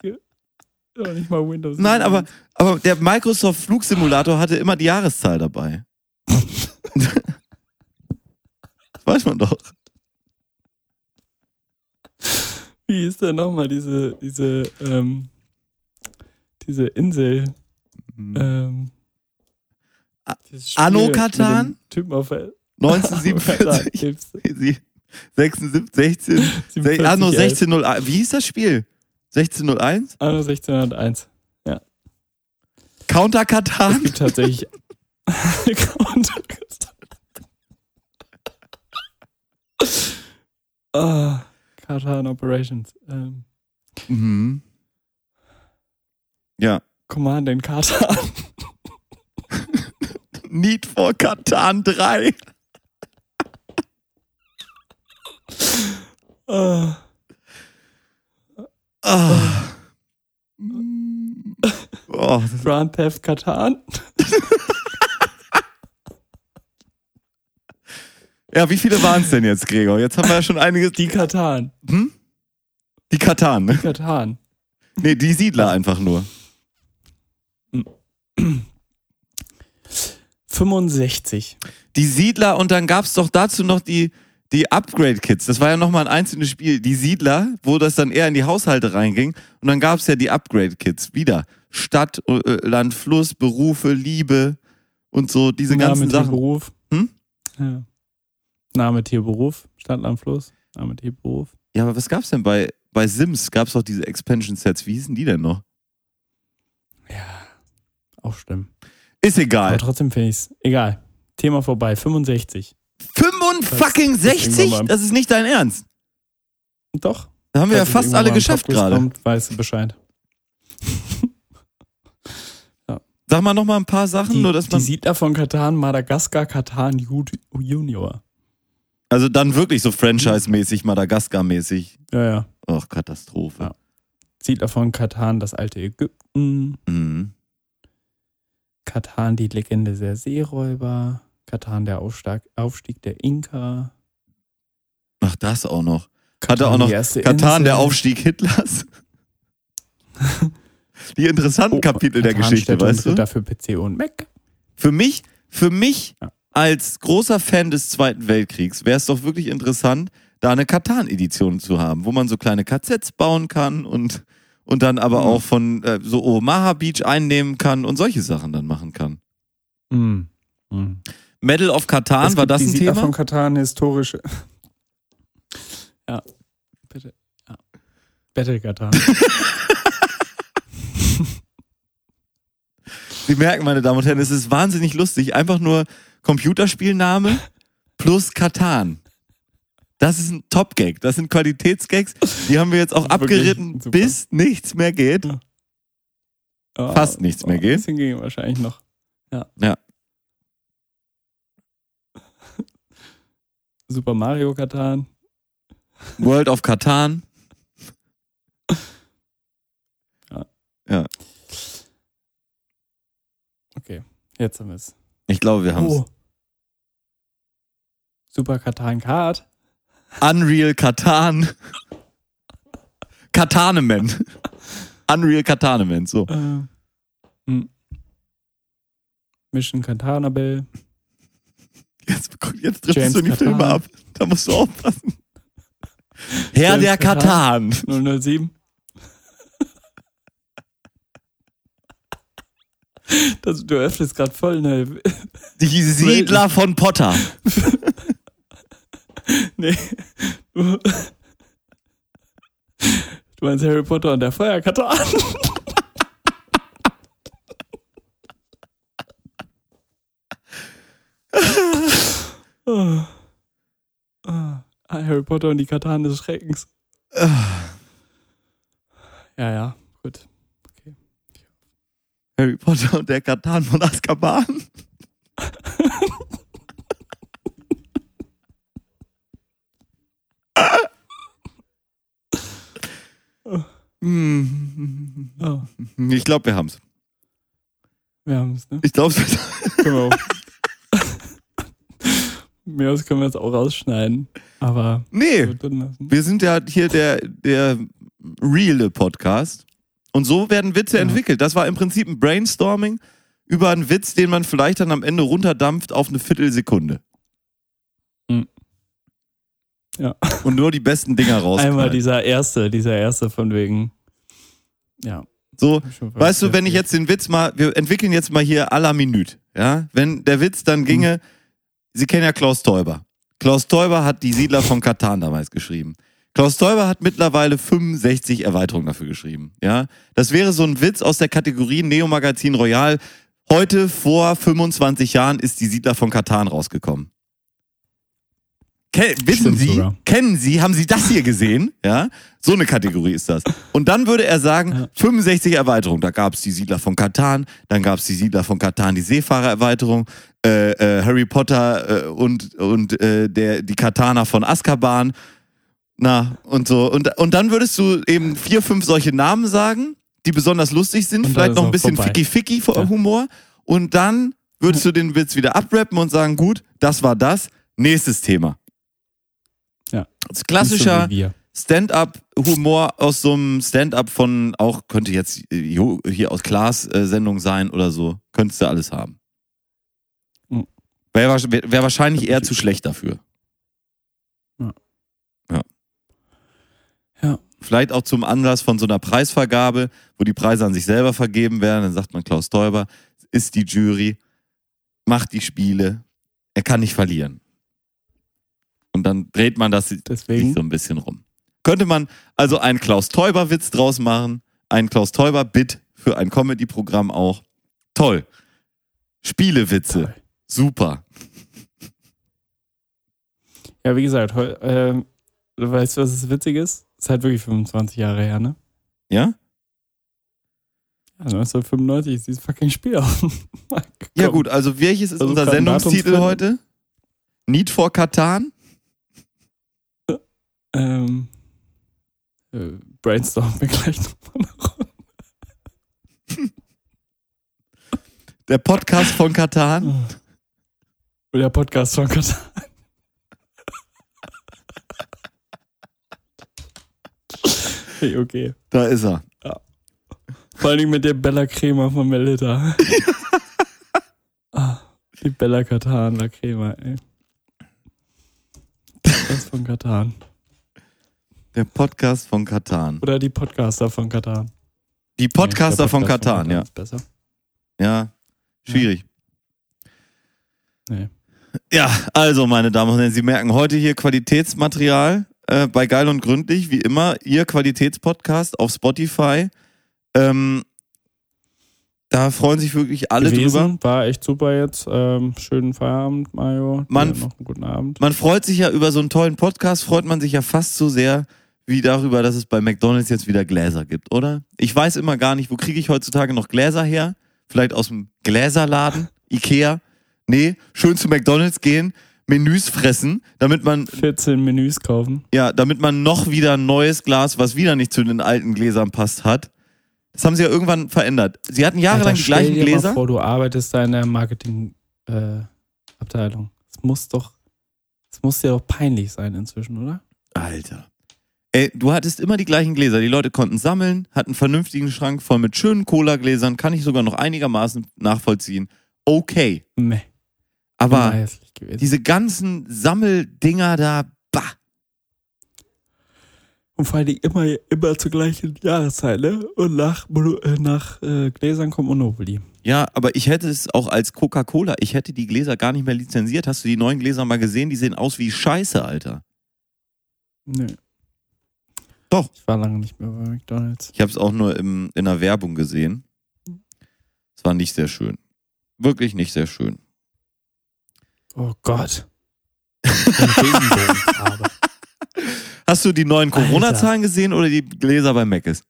aber nicht mal Windows. Nein, aber, aber der Microsoft Flugsimulator hatte immer die Jahreszahl dabei. <laughs> weiß man doch. Wie ist denn nochmal diese, diese, ähm, diese Insel? Ähm, A- dieses Spiel Anno mit Katan? dem Typen auf der 1947, Gibt's- 76, 16, 47 ah, no, elf. 1601. Wie hieß das Spiel? 1601? Anno 1601. Counter Es Katan? gibt tatsächlich <laughs> <laughs> Ah, Katan Operations. Ähm, Mhm. Ja. Command in Katan. <laughs> Need for Katan 3. Ah, Ah. Oh, das Grand Theft Katan. <laughs> ja, wie viele waren es denn jetzt, Gregor? Jetzt haben wir ja schon einige. Die Katan. Hm? Die Katan, ne? Katan. Nee, die Siedler einfach nur. 65. Die Siedler und dann gab's doch dazu noch die, die Upgrade-Kits. Das war ja nochmal ein einzelnes Spiel. Die Siedler, wo das dann eher in die Haushalte reinging. Und dann gab's ja die Upgrade-Kits. Wieder. Stadt, äh, Land, Fluss, Berufe, Liebe und so diese Name, ganzen Sachen. Beruf. Hm? Ja. Name, Tier, Beruf. Stadt, Land, Fluss. Name, Tier, Beruf. Ja, aber was gab's denn bei, bei Sims? Gab's doch diese Expansion-Sets. Wie hießen die denn noch? Ja. Auch schlimm. Ist Aber egal. trotzdem finde ich es egal. Thema vorbei. 65. 65? Das- Das ist nicht dein Ernst. Doch. Da haben wir ja fast alle geschafft gerade. Weißt du Bescheid. <laughs> Sag mal noch mal ein paar Sachen, Die, nur dass die man. Siedler von Katan, Madagaskar, Katan Ju- Junior. Also dann wirklich so Franchise-mäßig, Madagaskar-mäßig. Ja, ja. Ach, Katastrophe. Ja. Siedler von Katan, das alte Ägypten. Mhm. Katan, die Legende der Seeräuber. Katan, der Aufstieg, Aufstieg der Inka. Ach, das auch noch. Hatte auch noch Katan, der Insel. Aufstieg Hitlers. <laughs> Die interessanten Oh, Kapitel der Katan Geschichte, steht und weißt du? Dafür PC und Mac. Für mich, für mich Ja. Als großer Fan des Zweiten Weltkriegs wäre es doch wirklich interessant, da eine Katan-Edition zu haben, wo man so kleine KZs bauen kann und, und dann aber Mhm. auch von äh, so Omaha Beach einnehmen kann und solche Sachen dann machen kann. Mhm. Mhm. Medal of Katan, Es war das die ein Siedler Thema? von Katan historische. <laughs> Ja, bitte. Ja. Battle Katan. <laughs> Sie merken, meine Damen und Herren, es ist wahnsinnig lustig. Einfach nur Computerspielname plus Katan. Das ist ein Top-Gag. Das sind Qualitätsgags. Die haben wir jetzt auch Das abgeritten, bis nichts mehr geht. Ja. Fast nichts mehr Ein geht. bisschen ging wahrscheinlich noch. Ja. Ja. <laughs> Super Mario Katan. World of Katan. Okay, jetzt haben wir es. Ich glaube, wir haben es. Oh. Super Katan Kart. Unreal Katan. Kataneman. Unreal Kataneman. So. Äh, hm. Mission Katanabel. Jetzt, jetzt triffst James du die. Filme ab. Da musst du aufpassen. <laughs> Herr James der Katan. Katan. 007. Das, du öffnest gerade voll eine. <laughs> Die Siedler von Potter. <laughs> Nee. Du, du meinst Harry Potter und der Feuerkatan. oh. <laughs> Ah, Harry Potter und die Katan des Schreckens. Ja, ja, gut. Harry Potter und der Katan von Azkaban. Oh, Ich glaube, wir haben's. wir haben es, ne? Ich glaube, wir. Mehr aus können wir jetzt auch rausschneiden. Aber nee, wir sind ja hier der, der reale Podcast. Und so werden Witze Ja. entwickelt. Das war im Prinzip ein Brainstorming über einen Witz, den man vielleicht dann am Ende runterdampft auf eine Viertelsekunde. Hm. Ja. Und nur die besten Dinger raus. <laughs> Einmal dieser erste, dieser erste von wegen. Ja. So, Weißt du, wenn ich jetzt den Witz mal, wir entwickeln jetzt mal hier à la Minute, ja? Wenn der Witz dann ginge, Sie kennen ja Klaus Teuber. Klaus Teuber hat die Siedler von Katan damals geschrieben. Klaus Teuber hat mittlerweile 65 Erweiterungen dafür geschrieben, ja? Das wäre so ein Witz aus der Kategorie Neo Magazin Royal. Heute vor 25 Jahren ist die Siedler von Katan rausgekommen. Ke wissen Stimmt Sie, sogar. kennen Sie, haben Sie das hier gesehen? Ja, so eine Kategorie ist das. Und dann würde er sagen, Ja. 65 Erweiterungen. Da gab es die Siedler von Katan, dann gab es die Siedler von Katan, die Seefahrererweiterung, äh, äh, Harry Potter äh, und, und äh, der, die Katana von Azkaban. Na, und so. Und, und dann würdest du eben vier, fünf solche Namen sagen, die besonders lustig sind, Und vielleicht noch ein bisschen. Ficky-Ficky-Humor. Und dann würdest du den Witz wieder abrappen und sagen, gut, das war das. Nächstes Thema. Ja. Das klassischer so. Stand-up-Humor aus so einem Stand-up von auch, könnte jetzt äh, hier aus Klaas-Sendung sein oder so. Könntest du alles haben. Mhm. Wäre wär, wär wahrscheinlich eher zu schlecht dafür. Ja. Vielleicht auch zum Anlass von so einer Preisvergabe, wo die Preise an sich selber vergeben werden. Dann sagt man, Klaus Teuber ist die Jury, macht die Spiele, er kann nicht verlieren. Und dann dreht man das sich Deswegen. so ein bisschen rum. Könnte man also einen Klaus Teuber-Witz draus machen, einen Klaus Teuber-Bit für ein Comedy-Programm auch. Toll. Spielewitze. Toll. Super. Ja, wie gesagt, heu, ähm, du weißt, was das witzig ist? Ist halt wirklich 25 Jahre her, ne? Ja? Ja, 1995 ist dieses fucking Spiel auf <laughs> Markt Ja gut, also welches ist Also unser Sendungstitel heute? Need for Katan? <laughs> Ähm, äh, brainstormen wir gleich nochmal nach. Der Podcast von Katan? <laughs> Oder der Podcast von Katar. Okay, okay. Da ist er. Vor allem mit der Bella Crema von Melita. <laughs> ah, die Bella Katan La Crema, ey. Das von Katan. Der Podcast von Katan. Oder die Podcaster von Katan. Die Podcaster Nee, von Podcast Katan, ja. besser. Ja, schwierig. Nee. Ja, also meine Damen und Herren, Sie merken heute hier Qualitätsmaterial äh, bei Geil und Gründlich, wie immer, Ihr Qualitätspodcast auf Spotify. Ähm, da freuen sich wirklich alle drüber. gewesen. War echt super jetzt. Ähm, schönen Feierabend, Mario. Man- noch einen guten Abend. Man freut sich ja über so einen tollen Podcast, freut man sich ja fast so sehr wie darüber, dass es bei McDonalds jetzt wieder Gläser gibt, oder? Ich weiß immer gar nicht, wo kriege ich heutzutage noch Gläser her? Vielleicht aus dem Gläserladen, Ikea? Nee, schön zu McDonalds gehen, Menüs fressen, damit man 14 Menüs kaufen. Ja, damit man noch wieder ein neues Glas, was wieder nicht zu den alten Gläsern passt, hat. Das haben sie ja irgendwann verändert. Sie hatten jahrelang Alter, die gleichen stell dir Gläser. Mal vor, du arbeitest da in der Marketing-Abteilung. Äh. Es muss doch, es muss dir doch peinlich sein inzwischen, oder? Alter. Ey, du hattest immer die gleichen Gläser. Die Leute konnten sammeln, hatten einen vernünftigen Schrank voll mit schönen Cola-Gläsern, kann ich sogar noch einigermaßen nachvollziehen. Okay. Meh. Aber diese ganzen Sammeldinger da, bah. Und vor allem immer, immer zur gleichen Jahreszeit, ne? Und nach, äh, nach äh, Gläsern kommt Monopoly. Ja, aber ich hätte es auch als Coca-Cola, ich hätte die Gläser gar nicht mehr lizenziert. Hast du die neuen Gläser mal gesehen? Die sehen aus wie Scheiße, Alter. Nö. Doch. Ich war lange nicht mehr bei McDonalds. Ich habe es auch nur im, in der Werbung gesehen. Es war nicht sehr schön. Wirklich nicht sehr schön. Oh Gott. Hast du die neuen. Corona-Zahlen gesehen oder die Gläser bei Mc's?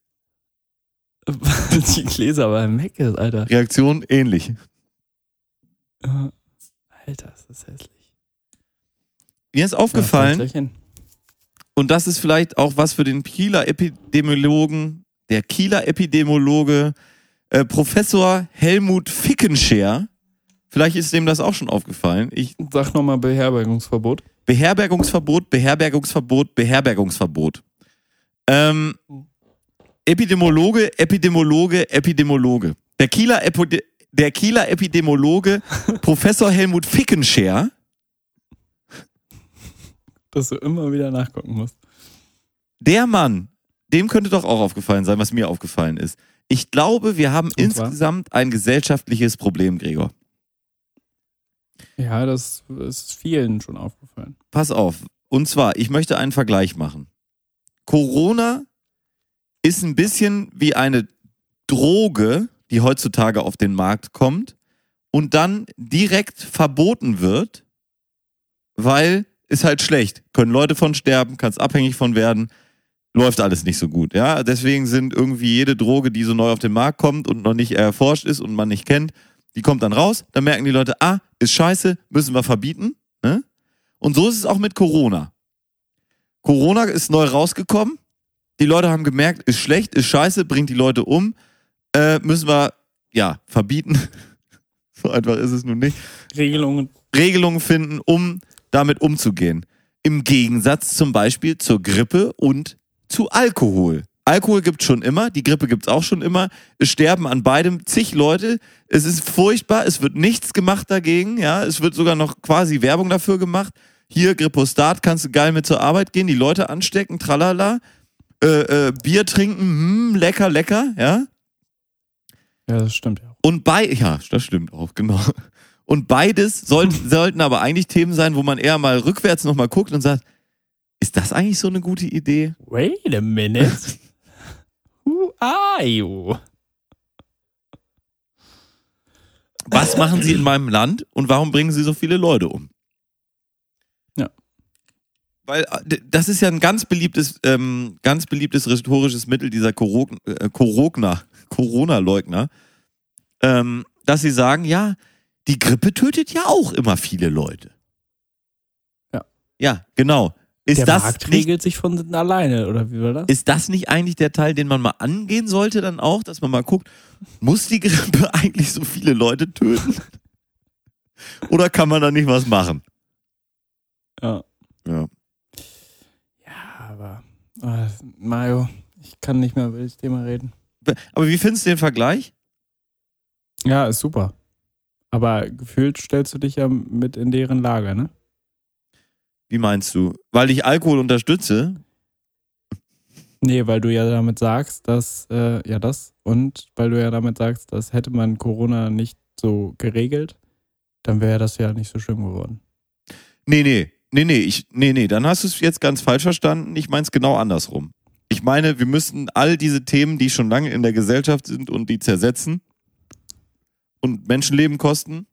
<laughs> die Gläser bei Mac ist, Alter. Reaktion ähnlich. Äh, Alter, ist das hässlich. Mir ist Ja, aufgefallen, hin. und das ist vielleicht auch was für den Kieler Epidemiologen, der Kieler Epidemiologe äh, Professor Helmut Fickenscher. Vielleicht ist dem das auch schon aufgefallen. Ich, Sag nochmal Beherbergungsverbot. Beherbergungsverbot, Beherbergungsverbot, Beherbergungsverbot. Ähm, Epidemiologe, Epidemiologe, Epidemiologe. Der Kieler, Epi der Kieler Epidemiologe <laughs> Professor Helmut Fickenscher Dass du immer wieder nachgucken musst. der Mann, dem könnte doch auch aufgefallen sein, was mir aufgefallen ist. Ich glaube, wir haben insgesamt ein gesellschaftliches Problem, Gregor. Ja, das ist vielen schon aufgefallen. Pass auf. Und zwar, ich möchte einen Vergleich machen. Corona ist ein bisschen wie eine Droge, die heutzutage auf den Markt kommt und dann direkt verboten wird, weil ist halt schlecht. Können Leute von sterben, kannst abhängig von werden, läuft alles nicht so gut. Ja, deswegen sind irgendwie jede Droge, die so neu auf den Markt kommt und noch nicht erforscht ist und man nicht kennt, die kommt dann raus. Dann merken die Leute, ah, ist scheiße, müssen wir verbieten. Ne? Und so ist es auch mit Corona. Corona ist neu rausgekommen. Die Leute haben gemerkt, ist schlecht, ist scheiße, bringt die Leute um. Äh, müssen wir, ja, verbieten. <laughs> so einfach ist es nun nicht. Regelungen. Regelungen finden, um damit umzugehen. Im Gegensatz zum Beispiel zur Grippe und zu Alkohol. Alkohol gibt schon immer, die Grippe gibt es auch schon immer. Es sterben an beidem zig Leute. Es ist furchtbar, es wird nichts gemacht dagegen. Ja, es wird sogar noch quasi Werbung dafür gemacht. Hier, Grippostat, kannst du geil mit zur Arbeit gehen, die Leute anstecken, tralala. Äh, äh, Bier trinken, hm, lecker, lecker, ja. Ja, das stimmt ja. Und bei, ja, das stimmt auch, genau. Und beides soll, <laughs> sollten aber eigentlich Themen sein, wo man eher mal rückwärts nochmal guckt und sagt, ist das eigentlich so eine gute Idee? Wait a minute. <laughs> Are you? Was machen sie in meinem Land und warum bringen sie so viele Leute um? Ja. Weil äh, das ist ja ein ganz beliebtes, ähm, ganz beliebtes rhetorisches Mittel dieser äh, Corona, Corona-Leugner, ähm, dass sie sagen, ja, die Grippe tötet ja auch immer viele Leute. Ja. Ja, genau. Ist Der das Markt nicht regelt sich von alleine, oder wie war das? Ist das nicht eigentlich der Teil, den man mal angehen sollte dann auch, dass man mal guckt, muss die Grippe <laughs> eigentlich so viele Leute töten? Oder kann man da nicht was machen? Ja. Ja. Ja, aber äh, Mario, Ich kann nicht mehr über das Thema reden. Aber wie findest du den Vergleich? Ja, ist super. Aber gefühlt stellst du dich ja mit in deren Lager, ne? Wie meinst du? Weil ich Alkohol unterstütze? Nee, weil du ja damit sagst, dass, äh, ja das, und weil du ja damit sagst, dass hätte man Corona nicht so geregelt, dann wäre das ja nicht so schlimm geworden. Nee, nee. Nee, nee, ich, nee, nee, dann hast du es jetzt ganz falsch verstanden. Ich meine es genau andersrum. Ich meine, wir müssen all diese Themen, die schon lange in der Gesellschaft sind und die zersetzen und Menschenleben kosten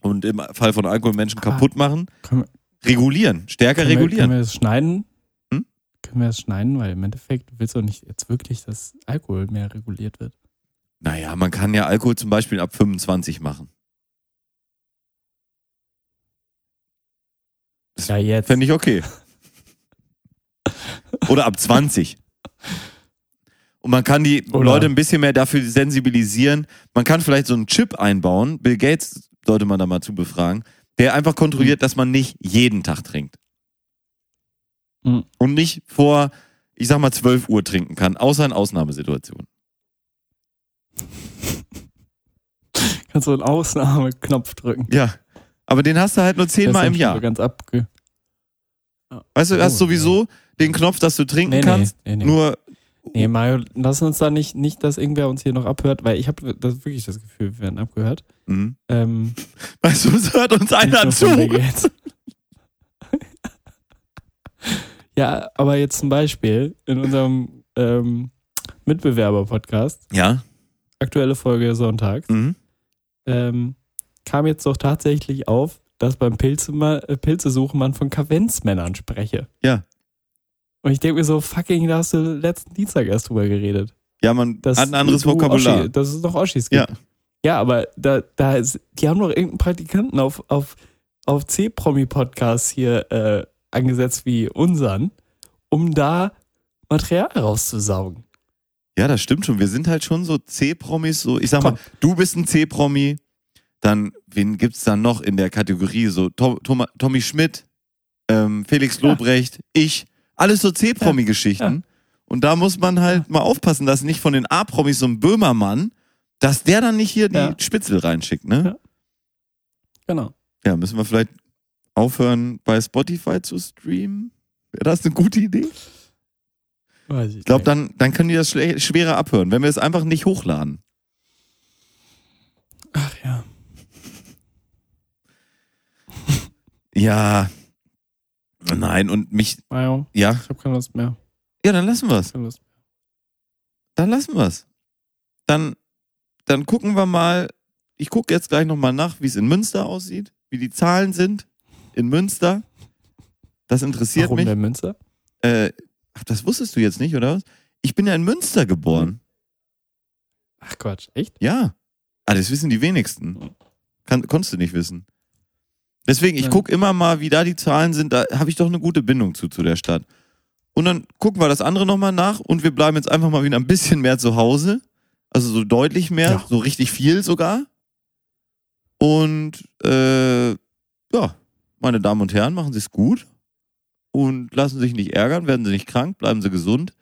und im Fall von Alkohol Menschen Ah. kaputt machen, Können regulieren, stärker können wir, regulieren. können wir das schneiden? Hm? Können wir das schneiden? Weil im Endeffekt willst du doch nicht jetzt wirklich, dass Alkohol mehr reguliert wird. Naja, man kann ja Alkohol zum Beispiel ab 25 machen. Ja, jetzt. Fände ich okay. <laughs> Oder ab 20. Und man kann die Oder- Leute ein bisschen mehr dafür sensibilisieren. Man kann vielleicht so einen Chip einbauen. Bill Gates sollte man da mal zu befragen, der einfach kontrolliert, dass man nicht jeden Tag trinkt. Mhm. Und nicht vor, ich sag mal, 12 Uhr trinken kann, außer in Ausnahmesituationen. <laughs> Kannst du einen Ausnahmeknopf drücken. Ja. Aber den hast du halt nur zehnmal im Jahr. so Ganz abge Weißt du, du hast Oh, sowieso den Knopf, dass du trinken nee, kannst. nee, nee. Nur, Nee, Mario, lass uns da nicht, nicht, dass irgendwer uns hier noch abhört, weil ich habe das wirklich das Gefühl, wir werden abgehört. Mhm. Ähm, <laughs> weißt du, es hört uns einer zu. <laughs> ja, aber jetzt zum Beispiel in unserem ähm, Mitbewerber-Podcast, Ja. aktuelle Folge sonntags, Mhm. ähm, kam jetzt doch tatsächlich auf, dass beim Pilze äh, Pilzesuchen man von Kavenzmännern spreche. Ja. Und ich denke mir so, fucking, da hast du letzten Dienstag erst drüber geredet. Ja, man Das, hat ein anderes du Vokabular. Oschi, dass es noch Oschis gibt. Ja. Ja, aber da, da ist, die haben doch irgendeinen Praktikanten auf, auf, auf C-Promi-Podcasts hier äh, angesetzt wie unseren, um da Material rauszusaugen. Ja, das stimmt schon. Wir sind halt schon so C-Promis, so, ich sag Komm. mal, du bist ein C-Promi, dann, wen gibt's da noch in der Kategorie? So, Tom, Tom, Tommy Schmidt, ähm, Felix Ja. Lobrecht, ich, alles so C-Promi-Geschichten. Und da muss man halt mal aufpassen, dass nicht von den A-Promis so ein Böhmermann, dass der dann nicht hier die Ja. Spitzel reinschickt, ne? Ja. Genau. Ja, müssen wir vielleicht aufhören, bei Spotify zu streamen? Wäre das eine gute Idee? Weiß ich Ich glaube, dann, dann können die das schwerer abhören, wenn wir es einfach nicht hochladen. Ach ja. Ja. Nein, und mich, Mario, ja. ich habe keine Lust mehr. Ja, dann lassen wir es. Dann lassen wir es. Dann, dann gucken wir mal. Ich gucke jetzt gleich nochmal nach, wie es in Münster aussieht, wie die Zahlen sind in Münster. Das interessiert Warum mich. der Münster? Äh, ach, das wusstest du jetzt nicht, oder was? Ich bin ja in Münster geboren. Ach Quatsch, echt? Ja. Ah, das wissen die wenigsten. Kann, konntest du nicht wissen. Deswegen, ich gucke immer mal, wie da die Zahlen sind. Da habe ich doch eine gute Bindung zu, zu der Stadt. Und dann gucken wir das andere nochmal nach und wir bleiben jetzt einfach mal wieder ein bisschen mehr zu Hause. Also so deutlich mehr, Ja. so richtig viel sogar. Und äh, ja, meine Damen und Herren, machen Sie es gut und lassen sich nicht ärgern, werden Sie nicht krank, bleiben Sie gesund.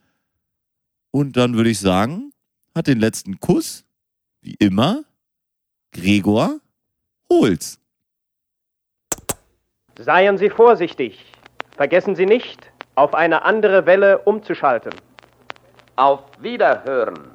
Und dann würde ich sagen, hat den letzten Kuss, wie immer, Gregor Holz. Seien Sie vorsichtig. Vergessen Sie nicht, auf eine andere Welle umzuschalten. Auf Wiederhören.